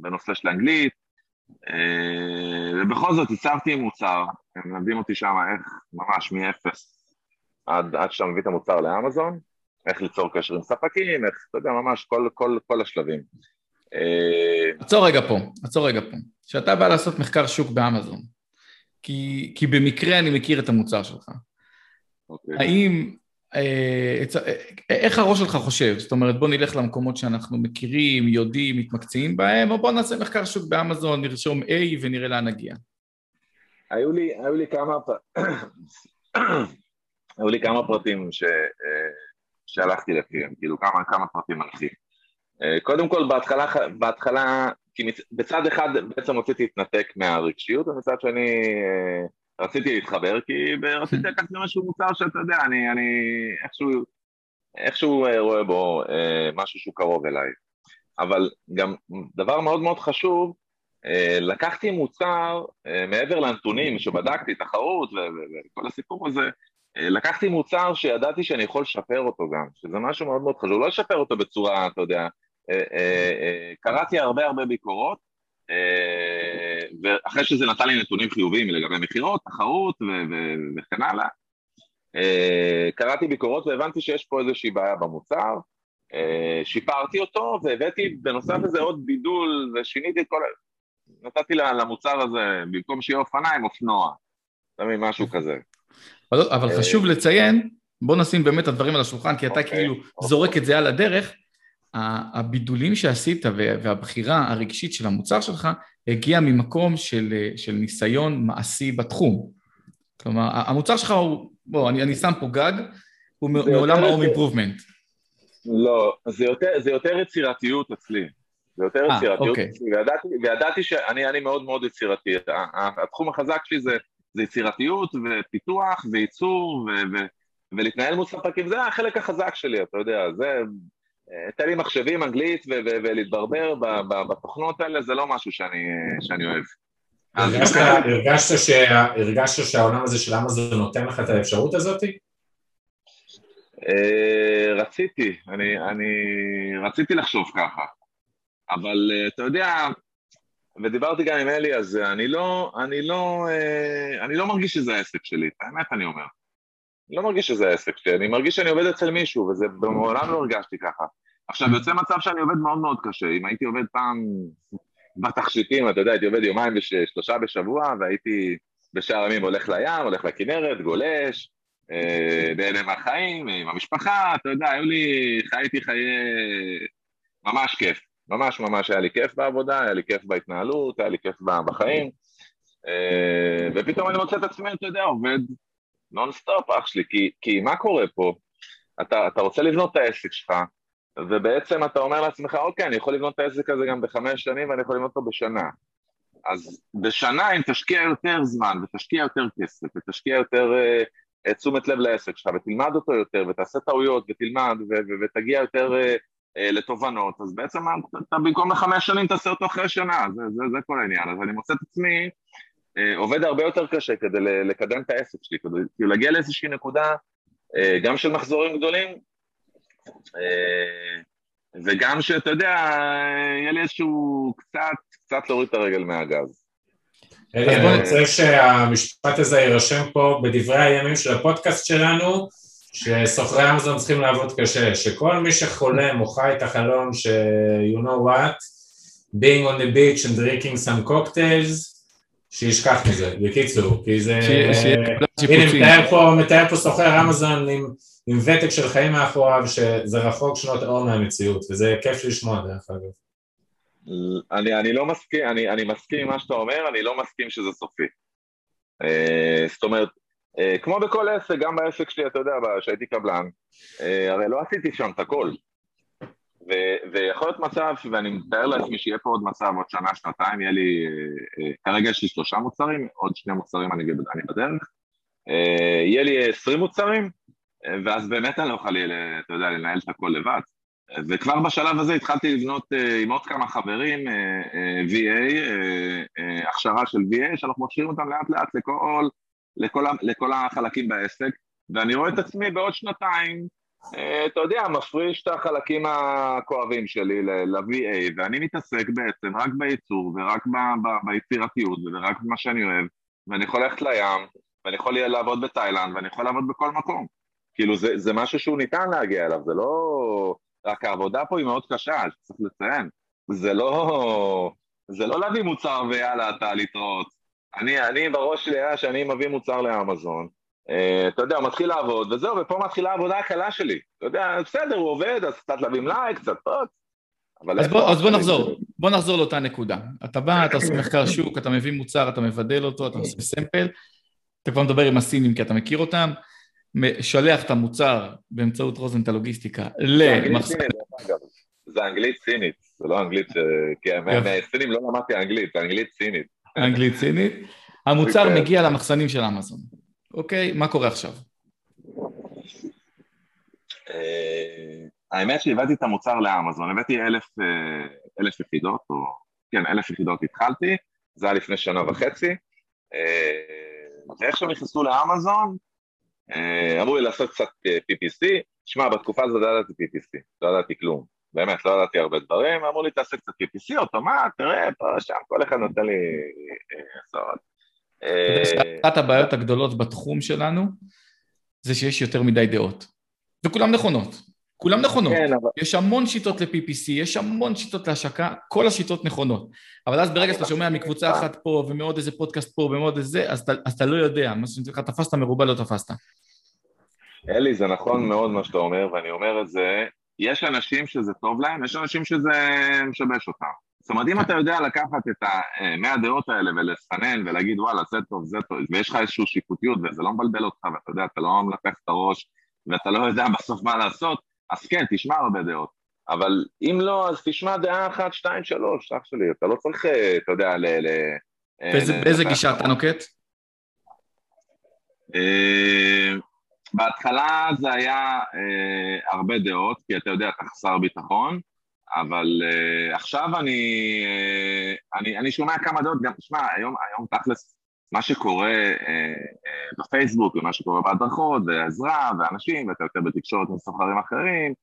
בנושא של אנגלית, אה, ובכל זאת הצבתי עם מוצר, הם מלמדים אותי שם איך, ממש מאפס עד, עד שאתה מביא את המוצר לאמזון, איך ליצור קשר עם ספקים, איך, אתה יודע, ממש כל, כל, כל השלבים. אה, עצור רגע פה, עצור רגע פה. כשאתה בא לעשות מחקר שוק באמזון, כי, כי במקרה אני מכיר את המוצר שלך, okay. אוקיי. האם, אה, אה, איך הראש שלך חושב? זאת אומרת, בוא נלך למקומות שאנחנו מכירים, יודעים, מתמקצעים בהם, או בוא נעשה מחקר שוק באמזון, נרשום A ונראה לאן נגיע. היו לי, היו לי כמה, היו לי כמה פרטים ש, שהלכתי לפיהם, כאילו כמה, כמה פרטים מנחים. אה, קודם כל, בהתחלה, בהתחלה, כי בצד אחד בעצם רציתי להתנתק מהרגשיות, ומצד שני אה, רציתי להתחבר, כי רציתי לקחת משהו מוצר שאתה יודע, אני, אני איכשהו, איכשהו אה, רואה בו משהו שהוא קרוב אליי. אבל גם דבר מאוד מאוד חשוב, לקחתי מוצר, מעבר לנתונים שבדקתי, תחרות וכל הסיפור הזה, לקחתי מוצר שידעתי שאני יכול לשפר אותו גם, שזה משהו מאוד מאוד חשוב, לא לשפר אותו בצורה, אתה יודע, קראתי הרבה הרבה ביקורות, ואחרי שזה נתן לי נתונים חיוביים לגבי מכירות, תחרות וכן הלאה, קראתי ביקורות והבנתי שיש פה איזושהי בעיה במוצר, שיפרתי אותו והבאתי בנוסף לזה עוד בידול ושיניתי את כל... נתתי למוצר הזה, במקום שיהיה אופניים, אופנוע. מבין, משהו כזה. אבל חשוב לציין, בוא נשים באמת את הדברים על השולחן, כי אתה אוקיי, כאילו אוקיי. זורק את זה על הדרך, הבידולים שעשית והבחירה הרגשית של המוצר שלך הגיע ממקום של, של ניסיון מעשי בתחום. כלומר, המוצר שלך הוא, בוא, אני, אני שם פה גג, הוא מעולם ההום אימפרובמנט. לא, זה יותר, זה יותר יצירתיות אצלי. זה יותר 아, אה, יצירתיות אוקיי. אצלי, וידעתי, וידעתי שאני מאוד מאוד יצירתי. התחום החזק שלי זה, זה יצירתיות ופיתוח וייצור ו, ו, ולהתנהל מול ספקים, זה החלק החזק שלי, אתה יודע, זה תן לי מחשבים, אנגלית ולהתברבר בתוכנות האלה, זה לא משהו שאני אוהב. הרגשת שהעולם הזה של אמזון נותן לך את האפשרות הזאת? אה, רציתי, אני רציתי לחשוב ככה, אבל אה, אתה יודע, ודיברתי גם עם אלי, אז אני לא, אני לא, אה, אני לא מרגיש שזה העסק שלי, האמת אני אומר. לא מרגיש שזה העסק שלי, אני מרגיש שאני עובד אצל מישהו, וזה מעולם לא הרגשתי ככה. עכשיו, יוצא מצב שאני עובד מאוד מאוד קשה. אם הייתי עובד פעם בתכשיטים, אתה יודע, הייתי עובד יומיים ושלושה בשבוע, והייתי בשאר הימים הולך לים, הולך לכנרת, גולש, אה, נהנה מהחיים, עם המשפחה, אתה יודע, היו לי, חייתי חיי ממש כיף. ממש ממש היה לי כיף בעבודה, היה לי כיף בהתנהלות, היה לי כיף בחיים. אה, ופתאום אני מוצא את עצמי, אתה יודע, עובד נונסטופ, אח שלי, כי, כי מה קורה פה? אתה, אתה רוצה לבנות את העסק שלך, ובעצם אתה אומר לעצמך, אוקיי, אני יכול לבנות את העסק הזה גם בחמש שנים ואני יכול לבנות אותו בשנה. אז בשנה אם תשקיע יותר זמן ותשקיע יותר כסף ותשקיע יותר uh, תשומת לב לעסק שלך ותלמד אותו יותר ותעשה טעויות ותלמד ותגיע יותר uh, uh, לתובנות, אז בעצם אתה במקום לחמש שנים תעשה אותו אחרי שנה, זה, זה, זה כל העניין. אז אני מוצא את עצמי עובד הרבה יותר קשה כדי לקדם את העסק שלי, כדי כאילו להגיע לאיזושהי נקודה, אה, גם של מחזורים גדולים, אה, וגם שאתה יודע, יהיה לי איזשהו קצת, קצת להוריד את הרגל מהגז. אלי, אני רוצה שהמשפט הזה יירשם פה בדברי הימים של הפודקאסט שלנו, שסוחרי אמזון צריכים לעבוד קשה, שכל מי שחולם או חי את החלום ש- you know what, being on the beach and drinking some cocktails, שישכח מזה, בקיצור, כי זה... הנה, מתאר פה, מתאר פה סוחר אמזון עם, עם ותק של חיים מאחוריו, שזה רחוק שנות אור מהמציאות, וזה כיף לשמוע דרך אגב. אני, אני לא מסכים, אני, אני מסכים עם מה שאתה אומר, אני לא מסכים שזה סופי. Uh, זאת אומרת, uh, כמו בכל עסק, גם בעסק שלי, אתה יודע, שהייתי קבלן, uh, הרי לא עשיתי שם את הכל. ויכול להיות מצב, ואני מתאר לעצמי שיהיה פה עוד מצב, עוד שנה, שנתיים, יהיה לי, כרגע יש לי שלושה מוצרים, עוד שני מוצרים אני, אני בדרך, יהיה לי עשרים מוצרים, ואז באמת אני לא אוכל, אתה יודע, לנהל את הכל לבד. וכבר בשלב הזה התחלתי לבנות עם עוד כמה חברים VA, הכשרה של VA, שאנחנו מכשירים אותם לאט לאט לכל, לכל, לכל החלקים בעסק, ואני רואה את עצמי בעוד שנתיים, אתה יודע, מפריש את החלקים הכואבים שלי ל-VA, ואני מתעסק בעצם רק בייצור ורק ביצירתיות ורק במה שאני אוהב, ואני יכול ללכת לים, ואני יכול לעבוד בתאילנד, ואני יכול לעבוד בכל מקום. כאילו, זה, זה משהו שהוא ניתן להגיע אליו, זה לא... רק העבודה פה היא מאוד קשה, צריך לציין. זה לא... זה לא להביא מוצר ויאללה, אתה להתראות. אני, אני בראש שלי היה שאני מביא מוצר לאמזון, אתה יודע, הוא מתחיל לעבוד, וזהו, ופה מתחילה העבודה הקלה שלי. אתה יודע, בסדר, הוא עובד, אז קצת להביא מלאי, קצת עוד. אז בוא, אז בוא נחזור, בוא נחזור לאותה נקודה. אתה בא, אתה עושה מחקר שוק, אתה מביא מוצר, אתה מבדל אותו, אתה עושה סמפל, אתה כבר מדבר עם הסינים כי אתה מכיר אותם, שולח את המוצר באמצעות רוזנטל לוגיסטיקה למחסן. זה אנגלית סינית, זה לא אנגלית ש... כי מהסינים לא למדתי אנגלית, זה אנגלית סינית. אנגלית סינית. המוצר מגיע למחסנים של אמזון. אוקיי, מה קורה עכשיו? האמת שהבאתי את המוצר לאמזון, הבאתי אלף, אלף יחידות, או כן, אלף יחידות התחלתי, זה היה לפני שנה וחצי, ואיך שהם נכנסו לאמזון, אמרו לי לעשות קצת PPC, שמע, בתקופה הזאת לא ידעתי PPC, לא ידעתי כלום, באמת, לא ידעתי הרבה דברים, אמרו לי תעשה קצת PPC, אוטומט, תראה, פה, שם, כל אחד נותן לי סוד. אחת הבעיות הגדולות בתחום שלנו זה שיש יותר מדי דעות. וכולם נכונות. כולם נכונות. כן, אבל... יש המון שיטות ל-PPC, יש המון שיטות להשקה, כל השיטות נכונות. אבל אז ברגע שאתה שומע מקבוצה אחת פה, ומעוד איזה פודקאסט פה, ומעוד איזה, אז, אז אתה לא יודע, מה שאני לך, תפסת מרובה לא תפסת. אלי, זה נכון מאוד מה שאתה אומר, ואני אומר את זה, יש אנשים שזה טוב להם, יש אנשים שזה משבש אותם. זאת אומרת, אם אתה יודע לקחת את המאה דעות האלה ולסנן ולהגיד וואלה, זה טוב, זה טוב, ויש לך איזושהי שיפוטיות וזה לא מבלבל אותך ואתה יודע, אתה לא מלפך את הראש ואתה לא יודע בסוף מה לעשות, אז כן, תשמע הרבה דעות. אבל אם לא, אז תשמע דעה אחת, שתיים, שלוש, אח שלי, אתה לא צריך, אתה יודע, ל... ל באיזה גישה אתה נוקט? בהתחלה זה היה הרבה דעות, כי אתה יודע, אתה חסר ביטחון, אבל uh, עכשיו אני, uh, אני, אני שומע כמה דעות, גם תשמע, היום, היום תכלס, מה שקורה uh, uh, בפייסבוק ומה שקורה בהדרכות, ועזרה, ואנשים, ואתה יותר בתקשורת עם סוחרים אחרים,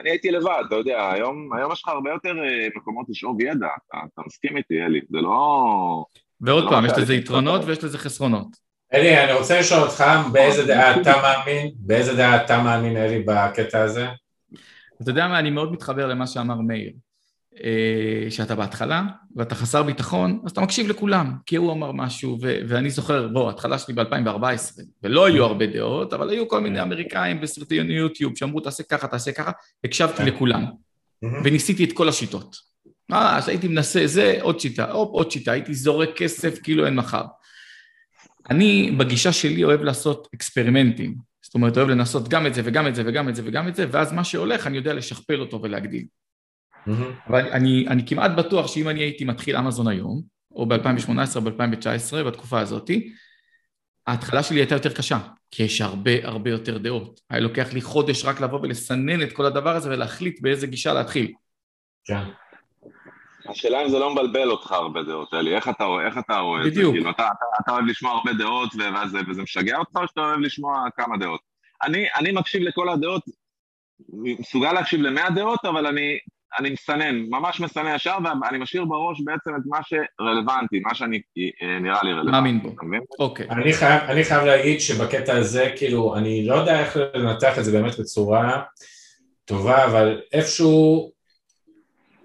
אני הייתי לבד, אתה יודע, היום, היום יש לך הרבה יותר uh, מקומות לשאוב ידע, אתה, אתה מסכים איתי, אלי, זה לא... ועוד פעם, לא יש לזה יתרונות ויש לזה חסרונות. אלי, אני רוצה לשאול אותך, באיזה דעה אתה מאמין, באיזה דעה אתה מאמין, אלי, בקטע הזה? אתה יודע מה, אני מאוד מתחבר למה שאמר מאיר, שאתה בהתחלה ואתה חסר ביטחון, אז אתה מקשיב לכולם, כי הוא אמר משהו, ו- ואני זוכר, בוא, ההתחלה שלי ב-2014, ולא היו הרבה דעות, אבל היו כל מיני אמריקאים בסרטי יוטיוב שאמרו, תעשה ככה, תעשה ככה, הקשבתי לכולם, וניסיתי את כל השיטות. ממש, הייתי מנסה זה, עוד שיטה, הופ, עוד שיטה, הייתי זורק כסף כאילו אין מחר. אני, בגישה שלי, אוהב לעשות אקספרימנטים. זאת אומרת, אוהב לנסות גם את זה וגם את זה וגם את זה וגם את זה, ואז מה שהולך, אני יודע לשכפל אותו ולהגדיל. Mm-hmm. אבל אני, אני כמעט בטוח שאם אני הייתי מתחיל אמזון היום, או ב-2018 או ב-2019, בתקופה הזאת, ההתחלה שלי הייתה יותר קשה, כי יש הרבה הרבה יותר דעות. היה לוקח לי חודש רק לבוא ולסנן את כל הדבר הזה ולהחליט באיזה גישה להתחיל. כן. השאלה אם זה לא מבלבל אותך הרבה דעות, אלי, איך אתה, איך אתה רואה את זה? בדיוק. כאילו, אתה, אתה, אתה אוהב לשמוע הרבה דעות ואז, וזה משגע אותך, או שאתה אוהב לשמוע כמה דעות? אני, אני מקשיב לכל הדעות, מסוגל להקשיב למאה דעות, אבל אני, אני מסנן, ממש מסנן ישר, ואני משאיר בראש בעצם את מה שרלוונטי, מה שאני אה, נראה לי רלוונטי. מאמין בו. אוקיי. אני חייב, אני חייב להגיד שבקטע הזה, כאילו, אני לא יודע איך לנתח את זה באמת בצורה טובה, אבל איפשהו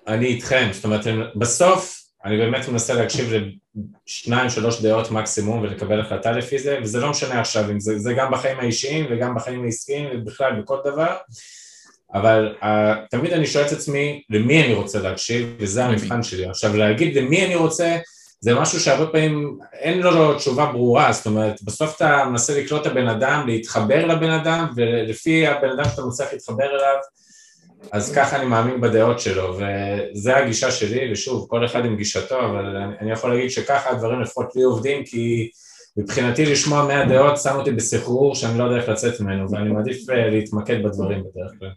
אני איתכם, זאת אומרת, בסוף אני באמת מנסה להקשיב לשניים, שלוש דעות מקסימום ולקבל החלטה לפי זה, וזה לא משנה עכשיו אם זה, זה גם בחיים האישיים וגם בחיים העסקיים ובכלל בכל דבר, אבל uh, תמיד אני שואל את עצמי למי אני רוצה להקשיב, וזה המבחן שלי. עכשיו להגיד למי אני רוצה, זה משהו שהרבה פעמים אין לו תשובה ברורה, זאת אומרת, בסוף אתה מנסה לקלוט את הבן אדם, להתחבר לבן אדם, ולפי הבן אדם שאתה מצליח להתחבר אליו, אז ככה אני מאמין בדעות שלו, וזה הגישה שלי, ושוב, כל אחד עם גישתו, אבל אני, יכול להגיד שככה הדברים לפחות לי עובדים, כי מבחינתי לשמוע מאה דעות שם אותי בסחרור שאני לא יודע איך לצאת ממנו, ואני מעדיף אה, להתמקד בדברים בדרך כלל.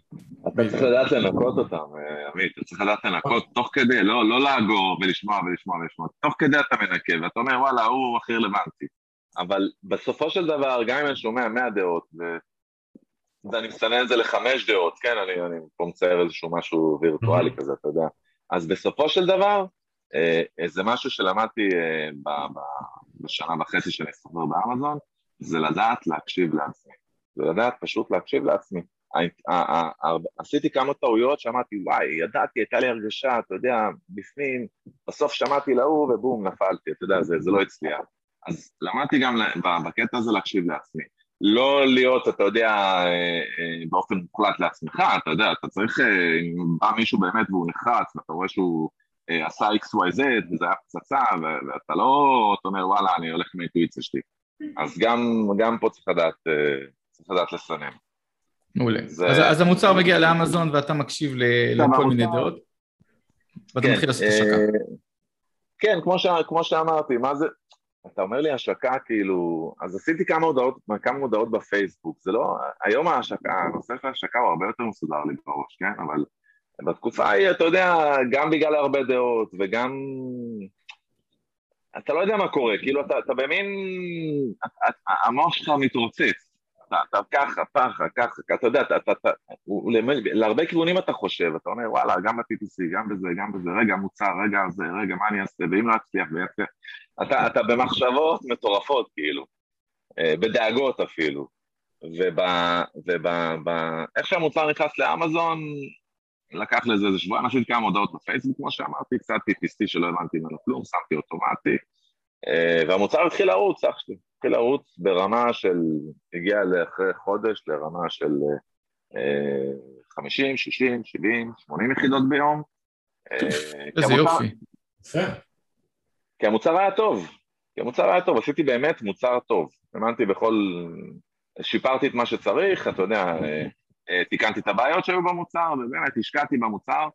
אתה צריך לדעת לנקות אותם, אה, עמית, אתה צריך לדעת לנקות תוך כדי, לא, לא לאגור ולשמוע ולשמוע ולשמוע, תוך כדי אתה מנקה, ואתה אומר, וואלה, הוא הכי רלוונטי. אבל בסופו של דבר, גם אם אני שומע מאה דעות, ו... ואני מסנן את זה לחמש דעות, כן, אני, אני פה מצייר איזשהו משהו וירטואלי כזה, אתה יודע. אז בסופו של דבר, אה, זה משהו שלמדתי אה, ב, ב, בשנה וחצי שאני סוחר באמזון, זה לדעת להקשיב לעצמי. זה לדעת פשוט להקשיב לעצמי. עשיתי כמה טעויות, שמעתי, וואי, ידעתי, הייתה לי הרגשה, אתה יודע, בפנים, בסוף שמעתי להוא ובום, נפלתי, אתה יודע, זה, זה לא הצליח. אז למדתי גם בקטע הזה להקשיב לעצמי. לא להיות, אתה יודע, אה, אה, באופן מוחלט לעצמך, אתה יודע, אתה צריך, אה, אם בא מישהו באמת והוא נחרץ, ואתה רואה שהוא עשה XYZ וזה היה פצצה, ואתה לא, אתה אומר, וואלה, אני הולך עם האינטואיציה שלי. אז גם, גם פה צריך לדעת, צריך לדעת לסנן. מעולה. זה... אז, אז המוצר מגיע לאמזון ואתה מקשיב ל, לכל מיני דעות, ואתה כן, מתחיל לעשות השקה. כן, כמו, ש, כמו שאמרתי, מה זה, אתה אומר לי השקה, כאילו, אז עשיתי כמה הודעות, כמה הודעות בפייסבוק, זה לא, היום ההשקה, הנושא של ההשקה הוא הרבה יותר מסודר לי בראש, כן? אבל בתקופה ההיא, אתה יודע, גם בגלל הרבה דעות, וגם... אתה לא יודע מה קורה, כאילו, אתה, אתה במין... המוח שלך מתרוצץ, אתה, אתה ככה, ככה, ככה, אתה יודע, אתה, אתה, אתה, הוא, להרבה כיוונים אתה חושב, אתה אומר, וואלה, גם ב-TTC, גם בזה, גם בזה, רגע, מוצר, רגע, זה, רגע, מה אני אעשה, ואם לא אצליח, ויצליח, אתה, אתה במחשבות מטורפות, כאילו, אה, בדאגות אפילו, וב... וב ב, איך שהמוצר נכנס לאמזון, לקח לזה איזה שבועיים, עשיתי כמה הודעות בפייסבוק, כמו שאמרתי, קצת TTC שלא הבנתי ממנו כלום, שמתי אוטומטי, אה, והמוצר התחיל לרוץ, אח שלי, התחיל לרוץ ברמה של, הגיע לאחרי חודש לרמה של 50, 60, 70, 80 יחידות ביום. אה, איזה יופי. כי המוצר היה טוב, כי המוצר היה טוב, עשיתי באמת מוצר טוב. האמנתי בכל... שיפרתי את מה שצריך, אתה יודע, אה, תיקנתי את הבעיות שהיו במוצר, ובאמת השקעתי במוצר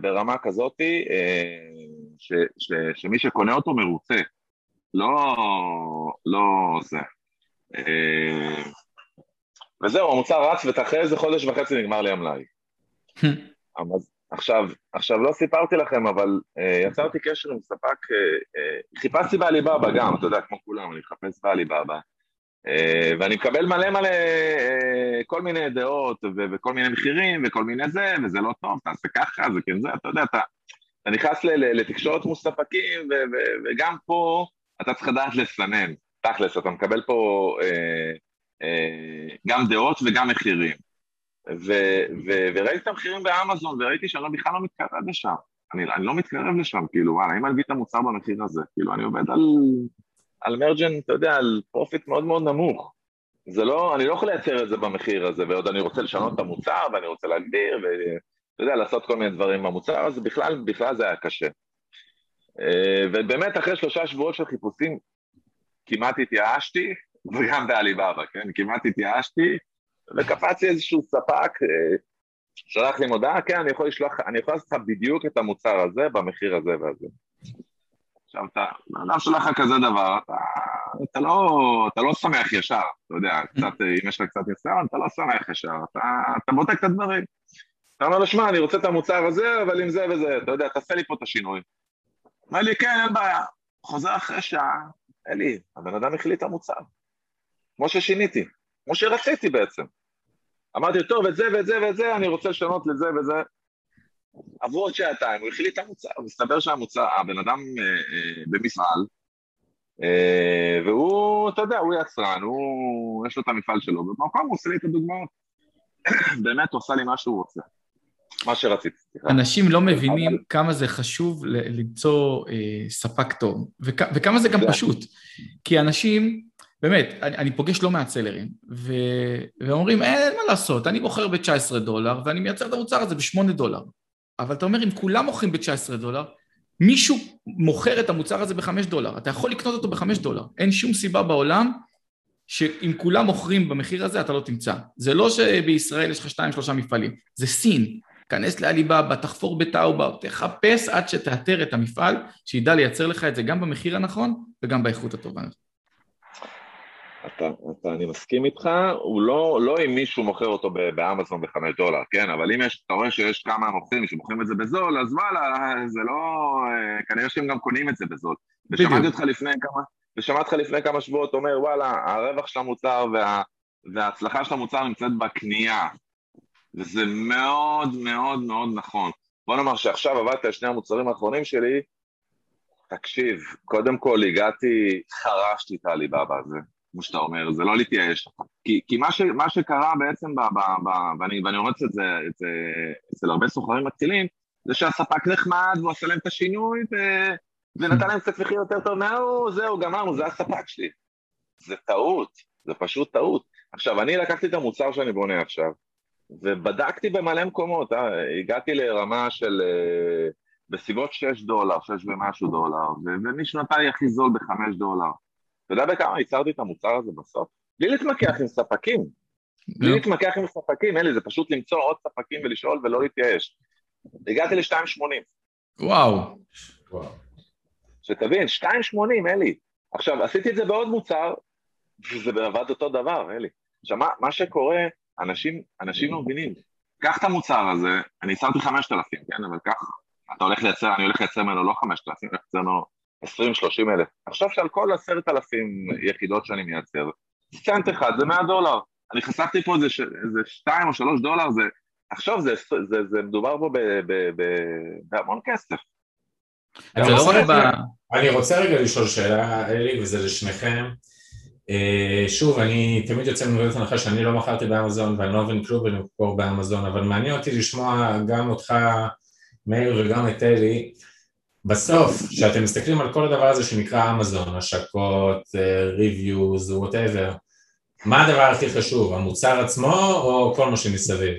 ברמה כזאתי, ש, ש, שמי שקונה אותו מרוצה. לא, לא זה. אה, וזהו, המוצר רץ ואחרי איזה חודש וחצי נגמר לי המלאי. עכשיו, עכשיו לא סיפרתי לכם, אבל uh, יצרתי קשר עם ספק, uh, uh, חיפשתי בעליבאבא גם, אתה יודע, כמו כולם, אני מחפש בעליבאבא, uh, ואני מקבל מלא מלא uh, כל מיני דעות ו- וכל מיני מחירים וכל מיני זה, וזה לא טוב, תעשה ככה, זה כן זה, אתה יודע, אתה, אתה נכנס לתקשורת מול ספקים, ו- ו- וגם פה אתה צריך לדעת לסנן, תכלס, אתה מקבל פה אה, אה, גם דעות וגם מחירים. ו, ו, וראיתי את המחירים באמזון, וראיתי שאני בכלל לא מתקרב לשם. אני, אני לא מתקרב לשם, כאילו, וואלה, אם אני מביא את המוצר במחיר הזה, כאילו, אני עובד על, על margin, אתה יודע, על profit מאוד מאוד נמוך. זה לא, אני לא יכול לייצר את זה במחיר הזה, ועוד אני רוצה לשנות את המוצר, ואני רוצה להגדיר, ואתה יודע, לעשות כל מיני דברים במוצר, אז בכלל, בכלל זה היה קשה. אה, ובאמת אחרי שלושה שבועות של חיפושים כמעט התייאשתי, וגם בעליבאבא, כן? כמעט התייאשתי, וקפץ לי איזשהו ספק, אה, שלח לי מודעה, כן, אני יכול לשלוח, אני יכול לעשות לך בדיוק את המוצר הזה במחיר הזה והזה. עכשיו אתה, אדם שלח לך כזה דבר, אתה, אתה, לא, אתה לא שמח ישר, אתה יודע, קצת, אם יש לך קצת ניסיון, אתה לא שמח ישר, אתה, אתה בודק את הדברים. אתה אומר לו, שמע, אני רוצה את המוצר הזה, אבל עם זה וזה, אתה יודע, תעשה לי פה את השינוי. אומר לי, כן, אין בעיה. חוזר אחרי שעה, אלי, הבן אדם החליט את המוצר. כמו ששיניתי, כמו שרציתי בעצם. אמרתי, טוב, את זה ואת זה ואת זה, אני רוצה לשנות לזה וזה. עברו עוד שעתיים, הוא החליט את המוצר, מסתבר שהמוצר, הבן אדם אה, אה, במפעל, אה, והוא, אתה יודע, הוא יצרן, הוא, יש לו את המפעל שלו, ובמקום הוא עושה לי את הדוגמאות. באמת הוא עושה לי מה שהוא רוצה. מה שרציתי. אנשים לא מבינים כמה זה חשוב למצוא אה, ספק טוב, וכ, וכמה זה גם פשוט. כי אנשים, באמת, אני, אני פוגש לא מעט סלרים, ו, ואומרים, אין מה לעשות, אני מוכר ב-19 דולר, ואני מייצר את המוצר הזה ב-8 דולר. אבל אתה אומר, אם כולם מוכרים ב-19 דולר, מישהו מוכר את המוצר הזה ב-5 דולר, אתה יכול לקנות אותו ב-5 דולר. אין שום סיבה בעולם שאם כולם מוכרים במחיר הזה, אתה לא תמצא. זה לא שבישראל יש לך שתיים, שלושה מפעלים, זה סין. כנס לעליבאבא, תחפור בטאובה, תחפש עד שתאתר את המפעל, שידע לייצר לך את זה גם במחיר הנכון וגם באיכות הטובה. אתה, אתה, אני מסכים איתך, הוא לא, לא אם מישהו מוכר אותו באמזון בחמש דולר, כן? אבל אם יש, אתה רואה שיש כמה מוכרים שמוכרים את זה בזול, אז וואלה, זה לא... אה, כנראה שהם גם קונים את זה בזול. ושמעתי אותך לפני כמה, ושמעתי אותך לפני כמה שבועות אומר, וואלה, הרווח של המוצר וה, וההצלחה של המוצר נמצאת בקנייה. וזה מאוד מאוד מאוד נכון. בוא נאמר שעכשיו עבדתי על שני המוצרים האחרונים שלי, תקשיב, קודם כל הגעתי, חרשתי את העליבאבא הזה, כמו שאתה אומר, זה לא להתייאש. כי, כי מה, ש, מה שקרה בעצם, ב, ב, ב, ואני, ואני אומר את זה, זה אצל הרבה סוחרים מתחילים, זה שהספק נחמד והוא עושה להם את השינוי ו, ונתן להם קצת מחיר יותר טוב, נאו, זהו, גמרנו, זה הספק שלי. זה טעות, זה פשוט טעות. עכשיו, אני לקחתי את המוצר שאני בונה עכשיו, ובדקתי במלא מקומות, אה? הגעתי לרמה של אה, בסביבות 6 דולר, 6 ומשהו דולר, ומישהו נתן לי הכי זול ב-5 דולר. אתה יודע בכמה ייצרתי את המוצר הזה בסוף? בלי להתמקח עם ספקים. בלי להתמקח עם ספקים, אלי, זה פשוט למצוא עוד ספקים ולשאול ולא להתייאש. הגעתי ל-2.80. וואו. שתבין, 2.80, אלי. עכשיו, עשיתי את זה בעוד מוצר, וזה עבד אותו דבר, אלי. עכשיו, מה, מה שקורה, אנשים, אנשים לא מבינים. קח את המוצר הזה, אני שמתי 5,000, כן, אבל קח, אתה הולך לייצר, אני הולך לייצר ממנו לא 5,000, אני הולך לייצר ממנו 20-30 אלף. עכשיו שעל כל 10,000 יחידות שאני מייצר, סצנט אחד זה 100 דולר. אני חסכתי פה איזה, איזה 2 או 3 דולר, זה, עכשיו זה, זה, זה, מדובר פה בהמון כסף. אני רוצה, רגע, אני רוצה רגע לשאול שאלה, אלי, וזה לשניכם. Uh, שוב, אני תמיד יוצא מנקודת הנחה שאני לא מכרתי באמזון ואני לא מבין כלום בלמכור באמזון, אבל מעניין אותי לשמוע גם אותך, מאיר, וגם את אלי. בסוף, כשאתם מסתכלים על כל הדבר הזה שנקרא אמזון, השקות, reviews, uh, whatever, מה הדבר הכי חשוב, המוצר עצמו או כל מה שמסביב?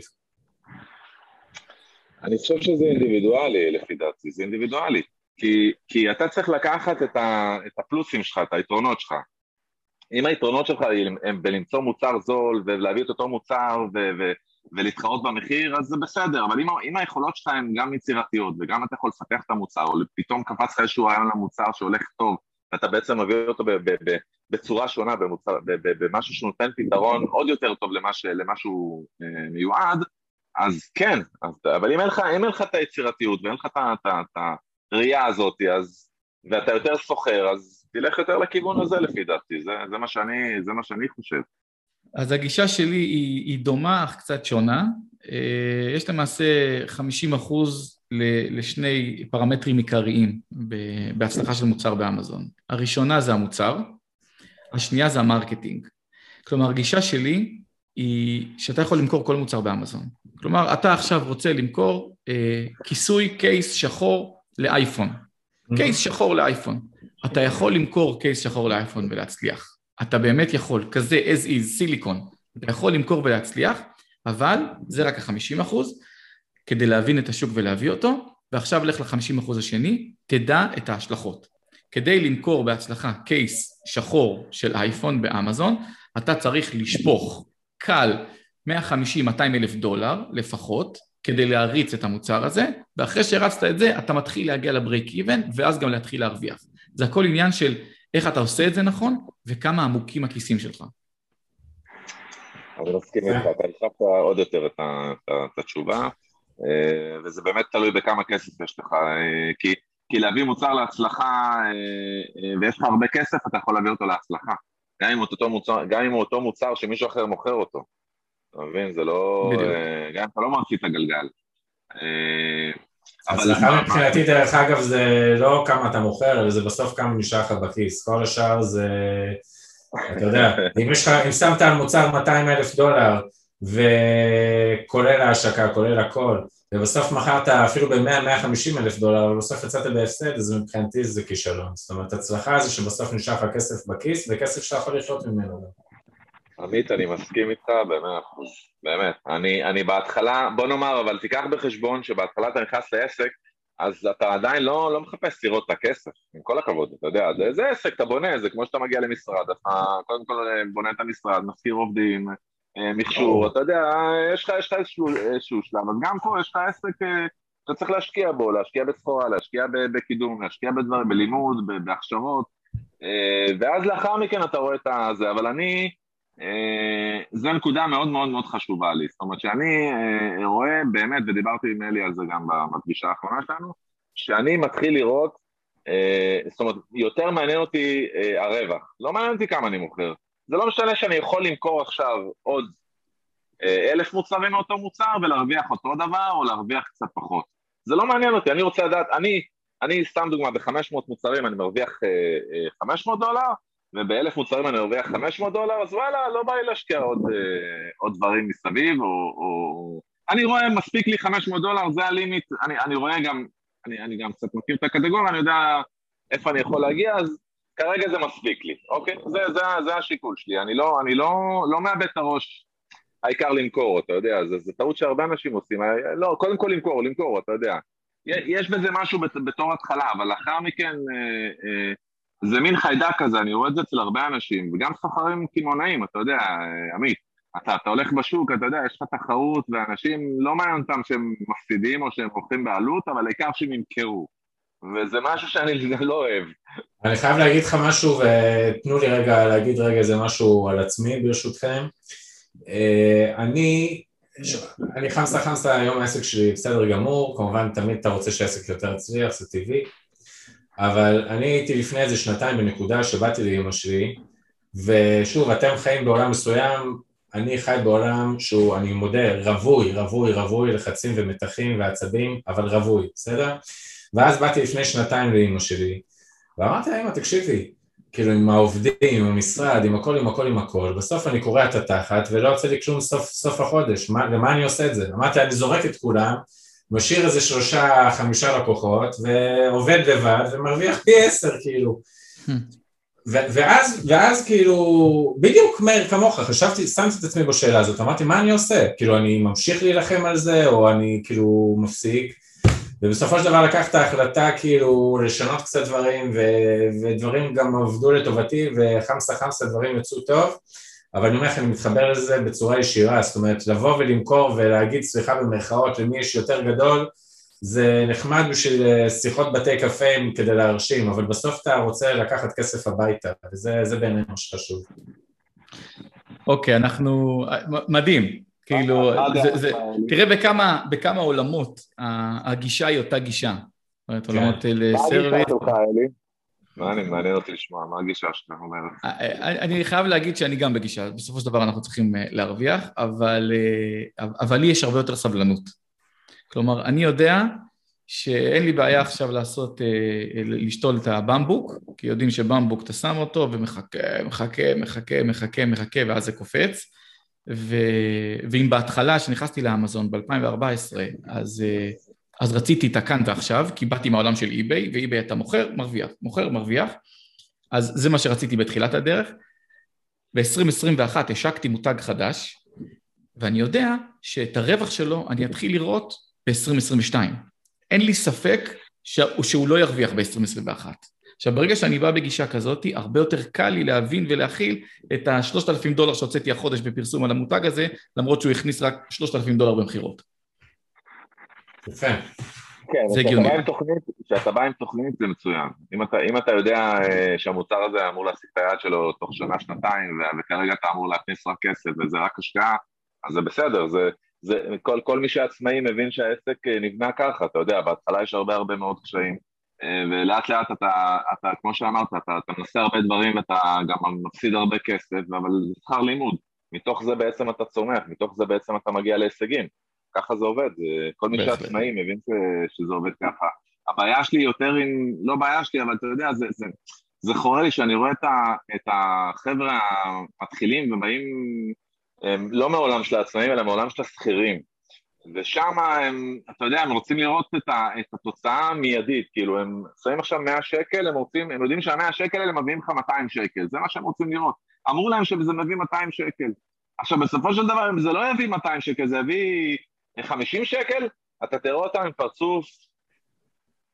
אני חושב שזה אינדיבידואלי לפי דעתי, זה אינדיבידואלי. כי, כי אתה צריך לקחת את, ה, את הפלוסים שלך, את היתרונות שלך. אם היתרונות שלך הם בלמצוא מוצר זול ולהביא את אותו מוצר ו- ו- ולהתחרות במחיר, אז זה בסדר, אבל אם, אם היכולות שלך הן גם יצירתיות וגם אתה יכול לפתח את המוצר, או פתאום קפץ לך איזשהו רעיון למוצר שהולך טוב, ואתה בעצם מביא אותו ב- ב- ב- בצורה שונה, במוצר, במשהו שנותן פתרון עוד יותר טוב למה, שהוא אה, מיועד, אז כן, אז, אבל אם אין, לך, אם אין לך את היצירתיות ואין לך את הראייה הזאת, אז, ואתה יותר סוחר, אז תלך יותר לכיוון הזה לפי דעתי, זה, זה, מה, שאני, זה מה שאני חושב. אז הגישה שלי היא, היא דומה אך קצת שונה. אה, יש למעשה 50 אחוז לשני פרמטרים עיקריים בהצלחה של מוצר באמזון. הראשונה זה המוצר, השנייה זה ה marketing. כלומר, הגישה שלי היא שאתה יכול למכור כל מוצר באמזון. כלומר, אתה עכשיו רוצה למכור אה, כיסוי case שחור לאייפון. Mm-hmm. case שחור לאייפון. אתה יכול למכור case שחור לאייפון ולהצליח. אתה באמת יכול, כזה as is, סיליקון. אתה יכול למכור ולהצליח, אבל זה רק ה-50 אחוז, כדי להבין את השוק ולהביא אותו, ועכשיו לך ל-50 אחוז השני, תדע את ההשלכות. כדי למכור בהצלחה קייס שחור של אייפון באמזון, אתה צריך לשפוך קל 150-200 אלף דולר לפחות, כדי להריץ את המוצר הזה, ואחרי שהרצת את זה, אתה מתחיל להגיע לברייק איבן, ואז גם להתחיל להרוויח. זה הכל עניין של איך אתה עושה את זה נכון, וכמה עמוקים הכיסים שלך. אני מסכים איתך, אתה הרחבת עוד יותר את התשובה. אה, וזה באמת תלוי בכמה כסף יש לך, כי, כי להביא מוצר להצלחה, ויש לך הרבה כסף, אתה יכול להביא אותו להצלחה. גם אם, אותו מוצר, גם אם הוא אותו מוצר שמישהו אחר מוכר אותו. אתה מבין? זה לא... בדיוק. גם אם אתה לא ממציא את הגלגל. הצלחה מבחינתי, דרך אגב, זה לא כמה אתה מוכר, אלא זה בסוף כמה נשאר לך בכיס. כל השאר זה... אתה יודע, אם יש לך, אם שמת על מוצר 200 אלף דולר, וכולל ההשקה, כולל הכל, ובסוף מכרת אפילו ב-100-150 אלף דולר, ובסוף יצאת בהפסד, אז מבחינתי זה כישלון. זאת אומרת, הצלחה זה שבסוף נשאר לך כסף בכיס, וכסף שאתה יכול לחיות ממנו. עמית, אני מסכים איתך במאה אחוז, באמת. אני, אני בהתחלה, בוא נאמר, אבל תיקח בחשבון שבהתחלה אתה נכנס לעסק, אז אתה עדיין לא, לא מחפש לראות את הכסף, עם כל הכבוד, אתה יודע, זה, זה עסק, אתה בונה, זה כמו שאתה מגיע למשרד, אתה קודם כל בונה את המשרד, מזכיר עובדים, אה, מכשור, אתה יודע, יש לך, יש לך איזשהו, איזשהו שלב, אז גם פה יש לך עסק אה, שאתה צריך להשקיע בו, להשקיע בסחורה, להשקיע בקידום, להשקיע בדברים, בלימוד, בהכשרות, אה, ואז לאחר מכן אתה רואה את זה, אבל אני, זו נקודה מאוד מאוד מאוד חשובה לי, זאת אומרת שאני רואה באמת, ודיברתי עם אלי על זה גם בפגישה האחרונה שלנו, שאני מתחיל לראות, זאת אומרת, יותר מעניין אותי הרווח, לא מעניין אותי כמה אני מוכר, זה לא משנה שאני יכול למכור עכשיו עוד אה, אלף מוצרים מאותו מוצר ולהרוויח אותו דבר או להרוויח קצת פחות. זה לא מעניין אותי, אני רוצה לדעת, אני, אני סתם דוגמה, ב-500 מוצרים אני מרוויח אה, אה, 500 דולר וב-1000 מוצרים אני מרוויח 500 דולר, אז וואלה, לא בא לי להשקיע עוד, אה, עוד דברים מסביב, או, או... אני רואה, מספיק לי 500 דולר, זה הלימיט, אני, אני רואה גם, אני, אני גם קצת מכיר את הקטגוריה, אני יודע איפה אני יכול להגיע, אז כרגע זה מספיק לי, אוקיי? זה, זה, זה השיקול שלי, אני לא, אני לא, לא מאבד את הראש, העיקר למכור, אתה יודע, זו טעות שהרבה אנשים עושים, לא, קודם כל למכור, למכור, אתה יודע. יש בזה משהו בתור התחלה, אבל לאחר מכן אה, אה, זה מין חיידק כזה, אני רואה את זה אצל הרבה אנשים, וגם סוחרים קמעונאים, אתה יודע, עמית, אתה, אתה הולך בשוק, אתה יודע, יש לך תחרות, ואנשים לא מעניין אותם שהם מפסידים או שהם מוכרים בעלות, אבל העיקר שהם ימכרו. וזה משהו שאני לא אוהב. אני חייב להגיד לך משהו, ותנו לי רגע להגיד רגע איזה משהו על עצמי ברשותכם. אה, אני, אני חמסה חמסה, היום העסק שלי בסדר גמור, כמובן תמיד אתה רוצה שהעסק יותר יצליח, זה טבעי, אבל אני הייתי לפני איזה שנתיים בנקודה שבאתי לאמא שלי, ושוב, אתם חיים בעולם מסוים, אני חי בעולם שהוא, אני מודה, רווי, רווי, רווי, לחצים ומתחים ועצבים, אבל רווי, בסדר? ואז באתי לפני שנתיים לאימא שלי, ואמרתי לה, אימא, תקשיבי, כאילו עם העובדים, עם המשרד, עם הכל, עם הכל, עם הכל, בסוף אני קורע את התחת ולא יוצא לי כלום סוף, סוף החודש, מה, למה אני עושה את זה? אמרתי, אני זורק את כולם, משאיר איזה שלושה, חמישה לקוחות, ועובד לבד, ומרוויח פי עשר, כאילו. ו- ואז, ואז כאילו, בדיוק מאיר כמוך, חשבתי, שמתי את עצמי בשאלה הזאת, אמרתי, מה אני עושה? כאילו, אני ממשיך להילחם על זה, או אני כאילו מפסיק? ובסופו של דבר לקחת החלטה כאילו לשנות קצת דברים ו- ודברים גם עבדו לטובתי וחמסה חמסה דברים יצאו טוב אבל אני אומר לך, אני מתחבר לזה בצורה ישירה, זאת אומרת לבוא ולמכור ולהגיד סליחה במרכאות למי יש יותר גדול זה נחמד בשביל אה, שיחות בתי קפה כדי להרשים, אבל בסוף אתה רוצה לקחת כסף הביתה, וזה בעיניי מה שחשוב. אוקיי, אנחנו... מדהים. כאילו, זה, זה, תראה בכמה, בכמה עולמות הגישה היא אותה גישה. זאת אומרת, כן. עולמות לסרוויס. מעניין אותי לשמוע, מה הגישה שאתה אומר? אני חייב להגיד שאני גם בגישה, בסופו של דבר אנחנו צריכים אה, להרוויח, אבל, אה, אבל לי יש הרבה יותר סבלנות. כלומר, אני יודע שאין לי בעיה עכשיו לעשות, אה, לשתול את הבמבוק, כי יודעים שבמבוק אתה שם אותו ומחכה, מחכה, מחכה, מחכה, מחכה, ואז זה קופץ. ו... ואם בהתחלה, כשנכנסתי לאמזון ב-2014, אז, אה, אז רציתי את הכאן ועכשיו, כי באתי מהעולם של אי-ביי, ואי-ביי אתה מוכר, מרוויח, מוכר, מרוויח, אז זה מה שרציתי בתחילת הדרך. ב-2021 השקתי מותג חדש, ואני יודע שאת הרווח שלו אני אתחיל לראות ב-2022. אין לי ספק שהוא לא ירוויח ב-2021. עכשיו, ברגע שאני בא בגישה כזאת, הרבה יותר קל לי להבין ולהכיל את השלושת אלפים דולר שהוצאתי החודש בפרסום על המותג הזה, למרות שהוא הכניס רק שלושת אלפים דולר במכירות. יפה. כן, כשאתה בא עם תוכנית זה מצוין. אם אתה, אם אתה יודע אה, שהמוצר הזה אמור להשיג את היד שלו תוך שנה, שנתיים, וכרגע אתה אמור להכניס רק כסף וזה רק השקעה, אז זה בסדר, זה, זה, כל, כל מי שעצמאי מבין שהעסק נבנה ככה, אתה יודע, בהתחלה יש הרבה הרבה מאוד קשיים, ולאט לאט אתה, אתה כמו שאמרת, אתה, אתה מנסה הרבה דברים ואתה גם מפסיד הרבה כסף, אבל זה שכר לימוד, מתוך זה בעצם אתה צומח, מתוך זה בעצם אתה מגיע להישגים, ככה זה עובד, כל מי שעצמאי מבין שזה עובד ככה. הבעיה שלי יותר עם, לא בעיה שלי, אבל אתה יודע, זה, זה, זה חורה לי שאני רואה את, ה, את החבר'ה המתחילים ובאים הם לא מעולם של העצמאים אלא מעולם של השכירים ושם הם, אתה יודע, הם רוצים לראות את, ה, את התוצאה המיידית, כאילו הם שמים עכשיו 100 שקל, הם רוצים, הם יודעים שה-100 שקל האלה מביאים לך 200 שקל, זה מה שהם רוצים לראות. אמרו להם שזה מביא 200 שקל. עכשיו בסופו של דבר אם זה לא יביא 200 שקל, זה יביא 50 שקל, אתה תראה אותם עם פרצוף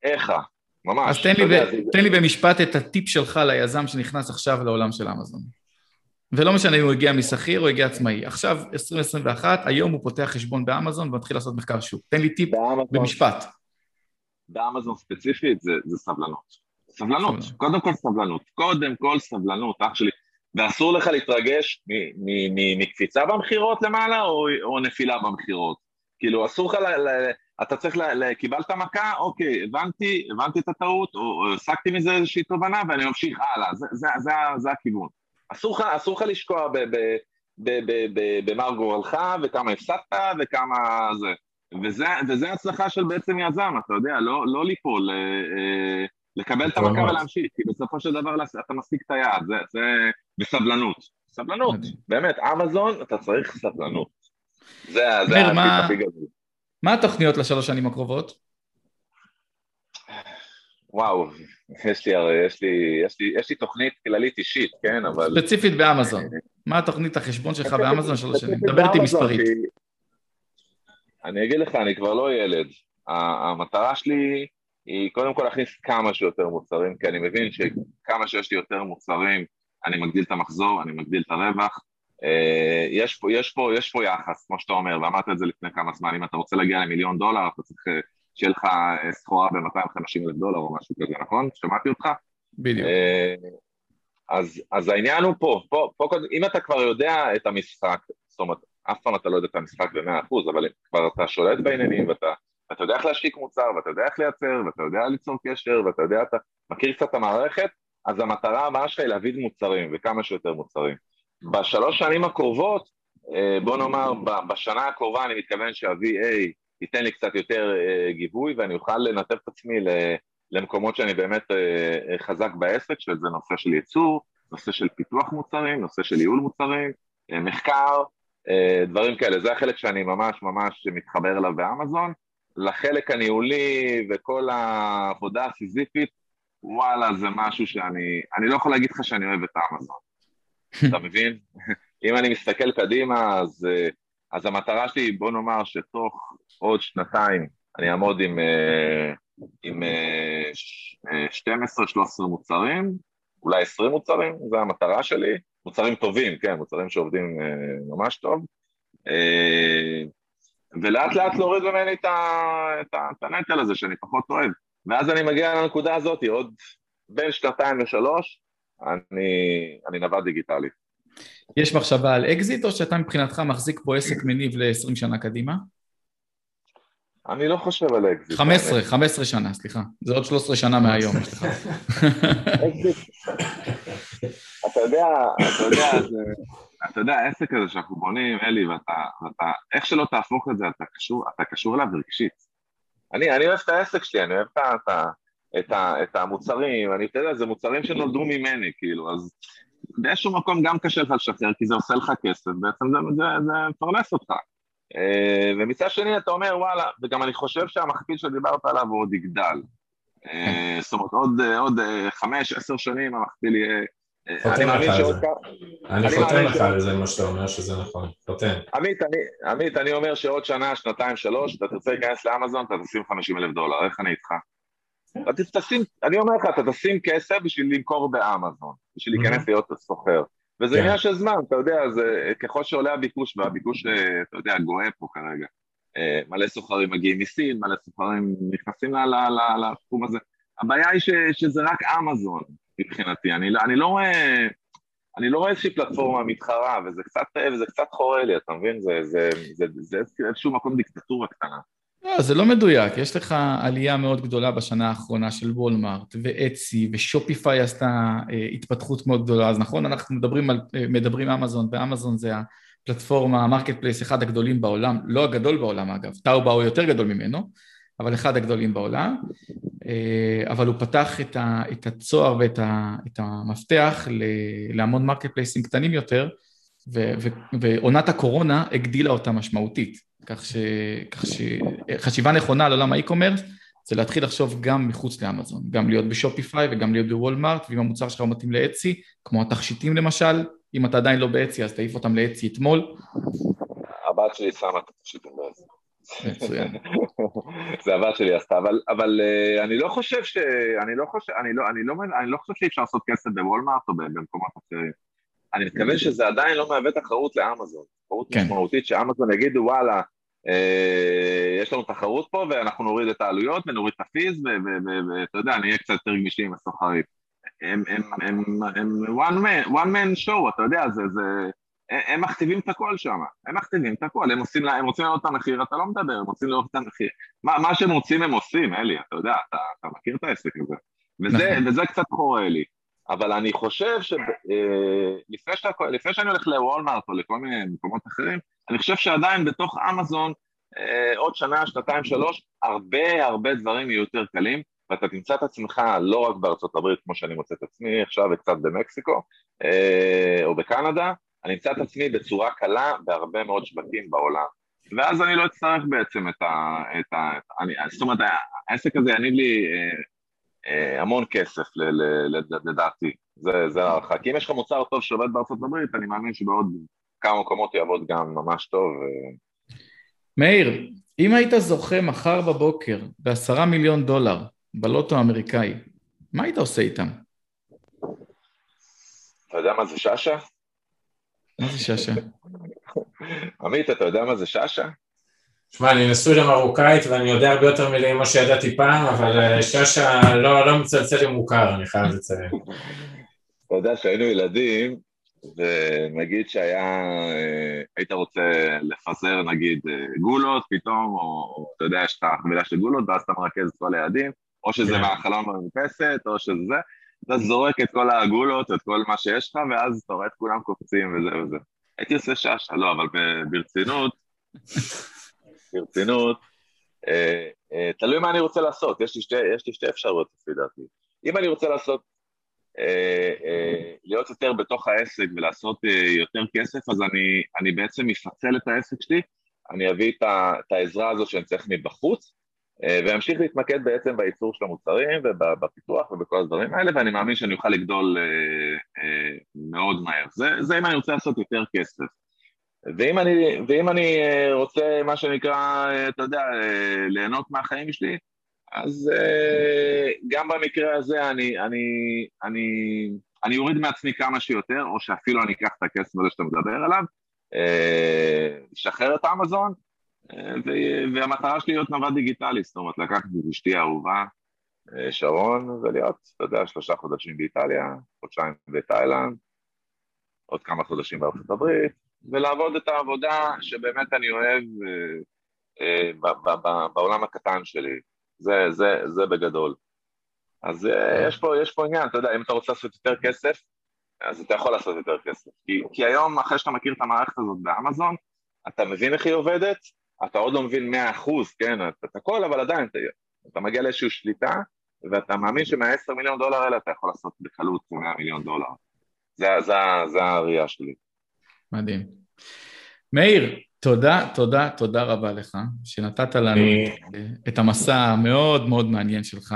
איכה, ממש. אז תן לי, ב, זה... תן לי במשפט את הטיפ שלך ליזם שנכנס עכשיו לעולם של אמזון. ולא משנה אם הוא הגיע משכיר או הגיע עצמאי. עכשיו, 2021, היום הוא פותח חשבון באמזון ומתחיל לעשות מחקר שוק. תן לי טיפ באמזון, במשפט. באמזון ספציפית זה, זה סבלנות. סבלנות, קודם כל סבלנות. קודם כל סבלנות, אח שלי. ואסור לך להתרגש מקפיצה במכירות למעלה או, או נפילה במכירות. כאילו, אסור לך, אתה צריך, ל, ל, קיבלת מכה, אוקיי, הבנתי, הבנתי את הטעות, או הסקתי מזה איזושהי תובנה ואני ממשיך הלאה, זה, זה, זה, זה, הכיוון. אסור לך לשקוע במר גורלך וכמה הפסדת וכמה זה. וזה, וזה הצלחה של בעצם יזם, אתה יודע, לא, לא ליפול, אה, אה, לקבל את המכה ולהמשיך, כי בסופו של דבר אתה משיג את היעד, זה, זה בסבלנות. סבלנות, באמת, אמזון, אתה צריך סבלנות. זה, זה הכי גדול. מה התוכניות לשלוש שנים הקרובות? וואו, יש לי, יש, לי, יש, לי, יש לי תוכנית כללית אישית, כן, אבל... ספציפית באמזון. מה התוכנית החשבון שלך באמזון שלוש שנים? דבר איתי מספרית. אני אגיד לך, אני כבר לא ילד. המטרה שלי היא קודם כל להכניס כמה שיותר מוצרים, כי אני מבין שכמה שיש לי יותר מוצרים, אני מגדיל את המחזור, אני מגדיל את הרווח. אה, יש פה, יש פה, יש פה יחס, כמו שאתה אומר, ואמרת את זה לפני כמה זמן, אם אתה רוצה להגיע למיליון דולר, אתה צריך אה, שיהיה לך אה, סחורה ב-250 אלף דולר או משהו כזה, נכון? שמעתי אותך? בדיוק. אז, אז העניין הוא פה, פה, פה, אם אתה כבר יודע את המשחק, זאת אומרת, אף פעם אתה לא יודע את המשחק במאה אחוז, אבל כבר אתה שולט בעניינים ואתה, ואתה יודע איך להשתיק מוצר, ואתה יודע איך לייצר, ואתה יודע ליצור קשר, ואתה יודע, אתה מכיר קצת את המערכת, אז המטרה הבאה שלך היא להביא מוצרים, וכמה שיותר מוצרים. בשלוש שנים הקרובות, אה, בוא נאמר, בשנה הקרובה אני מתכוון שה-VA ייתן לי קצת יותר אה, גיבוי ואני אוכל לנתב את עצמי למקומות שאני באמת אה, חזק בעסק, שזה נושא של ייצור, נושא של פיתוח מוצרים, נושא של ייעול מוצרים, מחקר, דברים כאלה. זה החלק שאני ממש ממש מתחבר אליו באמזון. לחלק הניהולי וכל העבודה הסיזיפית, וואלה, זה משהו שאני... אני לא יכול להגיד לך שאני אוהב את אמזון. אתה מבין? אם אני מסתכל קדימה, אז, אה, אז המטרה שלי, בוא נאמר שתוך עוד שנתיים אני אעמוד עם, אה, עם 12-13 אה, מוצרים, אולי 20 מוצרים, זו המטרה שלי. מוצרים טובים, כן, מוצרים שעובדים ממש טוב. ולאט לאט להוריד ממני את, את, את הנטל הזה שאני פחות אוהב. ואז אני מגיע לנקודה הזאת, עוד בין שנתיים לשלוש, אני, אני נווד דיגיטלי. יש מחשבה על אקזיט, או שאתה מבחינתך מחזיק פה עסק מניב ל-20 שנה קדימה? אני לא חושב על אקזיט. 15, 15 שנה, סליחה. זה עוד 13 שנה מהיום, סליחה. אתה יודע, אתה יודע, אתה יודע, העסק הזה שאנחנו בונים, אלי, ואתה, ואתה, איך שלא תהפוך את זה, אתה קשור, אתה קשור אליו רגשית. אני, אני אוהב את העסק שלי, אני אוהב את, ה, את, ה, את המוצרים, אני, אתה יודע, זה מוצרים שנולדו ממני, כאילו, אז באיזשהו מקום גם קשה לך לשחרר, כי זה עושה לך כסף, בעצם זה, זה, זה מפרנס אותך. אה, ומצד שני אתה אומר, וואלה, וגם אני חושב שהמכפיל שדיברת עליו הוא עוד יגדל. אה, זאת אומרת, עוד, עוד חמש, עשר שנים המכפיל יהיה... חותם לך על זה. אני חותם לך על זה, מה שאתה אומר שזה נכון, חותם. עמית, אני אומר שעוד שנה, שנתיים, שלוש, אתה תרצה להיכנס לאמזון, אתה תשים 50 אלף דולר, איך אני איתך? אתה תשים, אני אומר לך, אתה תשים כסף בשביל למכור באמזון, בשביל להיכנס להיות סוחר. וזה כן. עניין של זמן, אתה יודע, זה ככל שעולה הביקוש, והביקוש, אה, אתה יודע, גואה פה כרגע. אה, מלא סוחרים מגיעים מסין, מלא סוחרים נכנסים לתחום הזה. הבעיה היא ש, שזה רק אמזון מבחינתי, אני, אני לא רואה... אני לא רואה איזושהי פלטפורמה מתחרה, וזה קצת, וזה קצת חורה לי, אתה מבין? זה, זה, זה, זה, זה איזשהו מקום דיקטטורה קטנה. לא, זה לא מדויק, יש לך עלייה מאוד גדולה בשנה האחרונה של וולמארט ואצי ושופיפיי עשתה אה, התפתחות מאוד גדולה, אז נכון, אנחנו מדברים על, אה, מדברים אמזון, ואמזון זה הפלטפורמה, ה marketplace, אחד הגדולים בעולם, לא הגדול בעולם אגב, Taobao הוא יותר גדול ממנו, אבל אחד הגדולים בעולם, אה, אבל הוא פתח את, ה, את הצוהר ואת ה, את המפתח להמון marketplace ים קטנים יותר, ועונת הקורונה הגדילה אותה משמעותית. כך, ש... כך שחשיבה נכונה על עולם ה e-commerce זה להתחיל לחשוב גם מחוץ לאמזון, גם להיות ב Shopify וגם להיות בוולמארט, ואם המוצר שלך מתאים ל Etsy, כמו התכשיטים למשל, אם אתה עדיין לא באצי אז תעיף אותם לאצי אתמול. הבת שלי שמה את התכשיטים באצי. מצוין. זה הבת שלי עשתה, אבל, אבל uh, אני לא חושב ש... אני לא חושב, אני לא, אני לא, אני לא חושב שאי אפשר לעשות כסף בוולמארט או במקומות אחרים. אני מתכוון שזה עדיין לא מהווה תחרות לאמזון. תחרות כן. משמעותית שאמזון יגידו וואלה, אה, יש לנו תחרות פה ואנחנו נוריד את העלויות ונוריד את הפיז ואתה יודע, נהיה קצת יותר גמישים עם הסוחרים. הם, הם, הם, הם one man, one man show, אתה יודע, זה, זה, הם מכתיבים את הכל שם, הם מכתיבים את הכל, הם עושים, הם רוצים לראות את המחיר, אתה לא מדבר, הם רוצים לראות את המחיר. מה, מה שהם רוצים הם עושים, אלי, אתה יודע, אתה, אתה מכיר את העסק הזה. וזה, נכון. וזה קצת חורה לי. אבל אני חושב שלפני אה, שאני הולך לוולמארט או לכל מיני מקומות אחרים, אני חושב שעדיין בתוך אמזון, אה, עוד שנה, שנתיים, שלוש, הרבה הרבה דברים יהיו יותר קלים, ואתה תמצא את עצמך לא רק בארצות הברית, כמו שאני מוצא את עצמי עכשיו וקצת במקסיקו, אה, או בקנדה, אני אמצא את עצמי בצורה קלה בהרבה מאוד שווקים בעולם. ואז אני לא אצטרך בעצם את ה... את ה אני, זאת אומרת, העסק הזה יניב לי אה, המון כסף לדעתי, זה הערכה. כי אם יש לך מוצר טוב שעובד בארצות הברית, אני מאמין שבעוד כמה מקומות יעבוד גם ממש טוב. מאיר, אם היית זוכה מחר בבוקר בעשרה מיליון דולר בלוטו האמריקאי, מה היית עושה איתם? אתה יודע מה זה שאשא? מה זה שאשא? עמית, אתה יודע מה זה שאשא? שמע, אני נשוי למרוקאית ואני יודע הרבה יותר מילים ממה שידעתי פעם, אבל אה, שאשא לא, לא מצלצל לי מוכר, אני חייב לציין. אתה יודע, כשהיינו ילדים, ונגיד שהיה, אה, היית רוצה לפזר נגיד אה, גולות פתאום, או אתה יודע, יש לך חבילה של גולות, ואז אתה מרכז את כל היעדים, או שזה כן. מהחלום במרפסת, או שזה זה, אתה זורק את כל הגולות, את כל מה שיש לך, ואז אתה רואה את כולם קופצים וזה וזה. הייתי עושה שאשא, לא, אבל ברצינות, ברצינות, אה, אה, תלוי מה אני רוצה לעשות, יש לי שתי, יש לי שתי אפשרויות לפי דעתי. אם אני רוצה לעשות, אה, להיות יותר בתוך העסק ולעשות יותר כסף, אז אני, אני בעצם אפצל את העסק שלי, אני אביא את, ה, את העזרה הזו שאני צריך מבחוץ, ואמשיך להתמקד בעצם בייצור של המוצרים ובפיתוח ובכל הדברים האלה, ואני מאמין שאני אוכל לגדול מאוד מהר. זה, זה אם אני רוצה לעשות יותר כסף. ואם אני, ואם אני אה, רוצה, מה שנקרא, אה, אתה יודע, אה, ליהנות מהחיים שלי, אז גם במקרה הזה אני, אני, אני, אני אוריד מעצמי כמה שיותר, או שאפילו אני אקח את הכסף הזה שאתה מדבר עליו, אשחרר את אמזון, והמטרה שלי להיות נווד דיגיטלי, זאת אומרת, לקחת את אשתי האהובה, שרון, ולהיות, אתה יודע, שלושה חודשים באיטליה, חודשיים בתאילנד, עוד כמה חודשים בארצות הברית, ולעבוד את העבודה שבאמת אני אוהב אה, אה, בעולם הקטן שלי. זה, זה, זה בגדול. אז אה, יש פה, יש פה עניין, אתה יודע, אם אתה רוצה לעשות יותר כסף, אז אתה יכול לעשות יותר כסף. כי, כי היום, אחרי שאתה מכיר את המערכת הזאת באמזון, אתה מבין איך היא עובדת, אתה עוד לא מבין מאה אחוז, כן, את, את הכל, אבל עדיין אתה, אתה מגיע לאיזושהי שליטה, ואתה מאמין שמה-10 מיליון דולר האלה אתה יכול לעשות בקלות 100 מיליון דולר. זה, זה, זה הראייה שלי. מדהים. מאיר, תודה, תודה, תודה רבה לך, שנתת לנו את המסע המאוד מאוד מעניין שלך.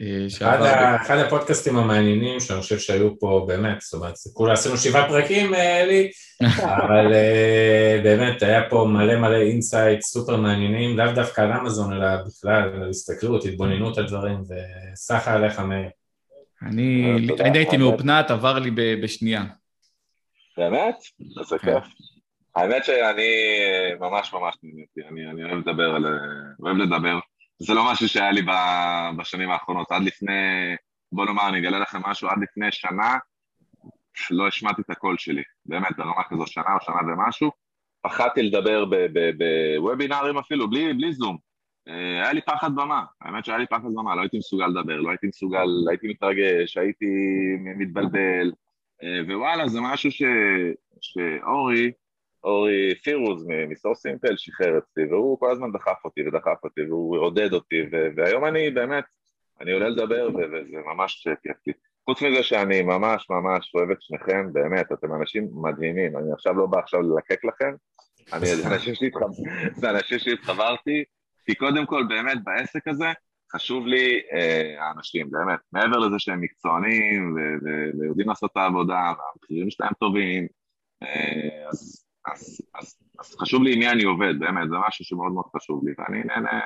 אה, אחד הפודקאסטים המעניינים שאני חושב שהיו פה באמת, זאת אומרת, כולה עשינו שבעה פרקים, אלי, אה, אבל אה, באמת היה פה מלא מלא insights סופר מעניינים, לאו דווקא על אמזון, אלא בכלל, הסתכלות, התבוננות על דברים, וסחתיין עליך, מאיר. אני הייתי מהופנט, עבר לי בשנייה. באמת? איזה כן. כיף. האמת שאני ממש ממש נהניתי, אני, אני אוהב לדבר, על, אוהב לדבר. זה לא משהו שהיה לי בשנים האחרונות, עד לפני, בוא נאמר, אני אגלה לכם משהו, עד לפני שנה לא השמעתי את הקול שלי, באמת, ברמה כזו שנה או שנה ומשהו. פחדתי לדבר בוובינארים אפילו, בלי, בלי זום. אה, היה לי פחד במה, האמת שהיה לי פחד במה, לא הייתי מסוגל לדבר, לא הייתי מסוגל, הייתי מתרגש, הייתי מתבלבל, ווואלה, זה משהו ש, שאורי, אורי פירוז מסור סימפל שחרר אצלי, והוא כל הזמן דחף אותי ודחף אותי, והוא עודד אותי, והיום אני באמת, אני עולה לדבר וזה ממש כיף. חוץ מזה שאני ממש ממש אוהב את שניכם, באמת, אתם אנשים מדהימים, אני עכשיו לא בא עכשיו ללקק לכם, אני, זה אנשים שהתחברתי, כי קודם כל באמת בעסק הזה חשוב לי אה, האנשים, באמת, מעבר לזה שהם מקצוענים ויודעים לעשות את העבודה והמחירים שלהם טובים, אה, אז, אז, אז, אז חשוב לי עם מי אני עובד, באמת, זה משהו שמאוד מאוד חשוב לי, ואני נהנה,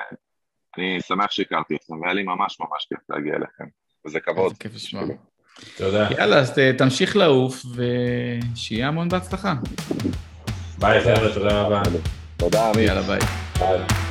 אני שמח שהכרתי אתכם, והיה לי ממש ממש כיף להגיע אליכם, וזה כבוד. כיף לשמוע. תודה. יאללה, אז תמשיך לעוף, ושיהיה המון בהצלחה. ביי חבר'ה, תודה רבה. תודה, עמית. יאללה, ביי. ביי.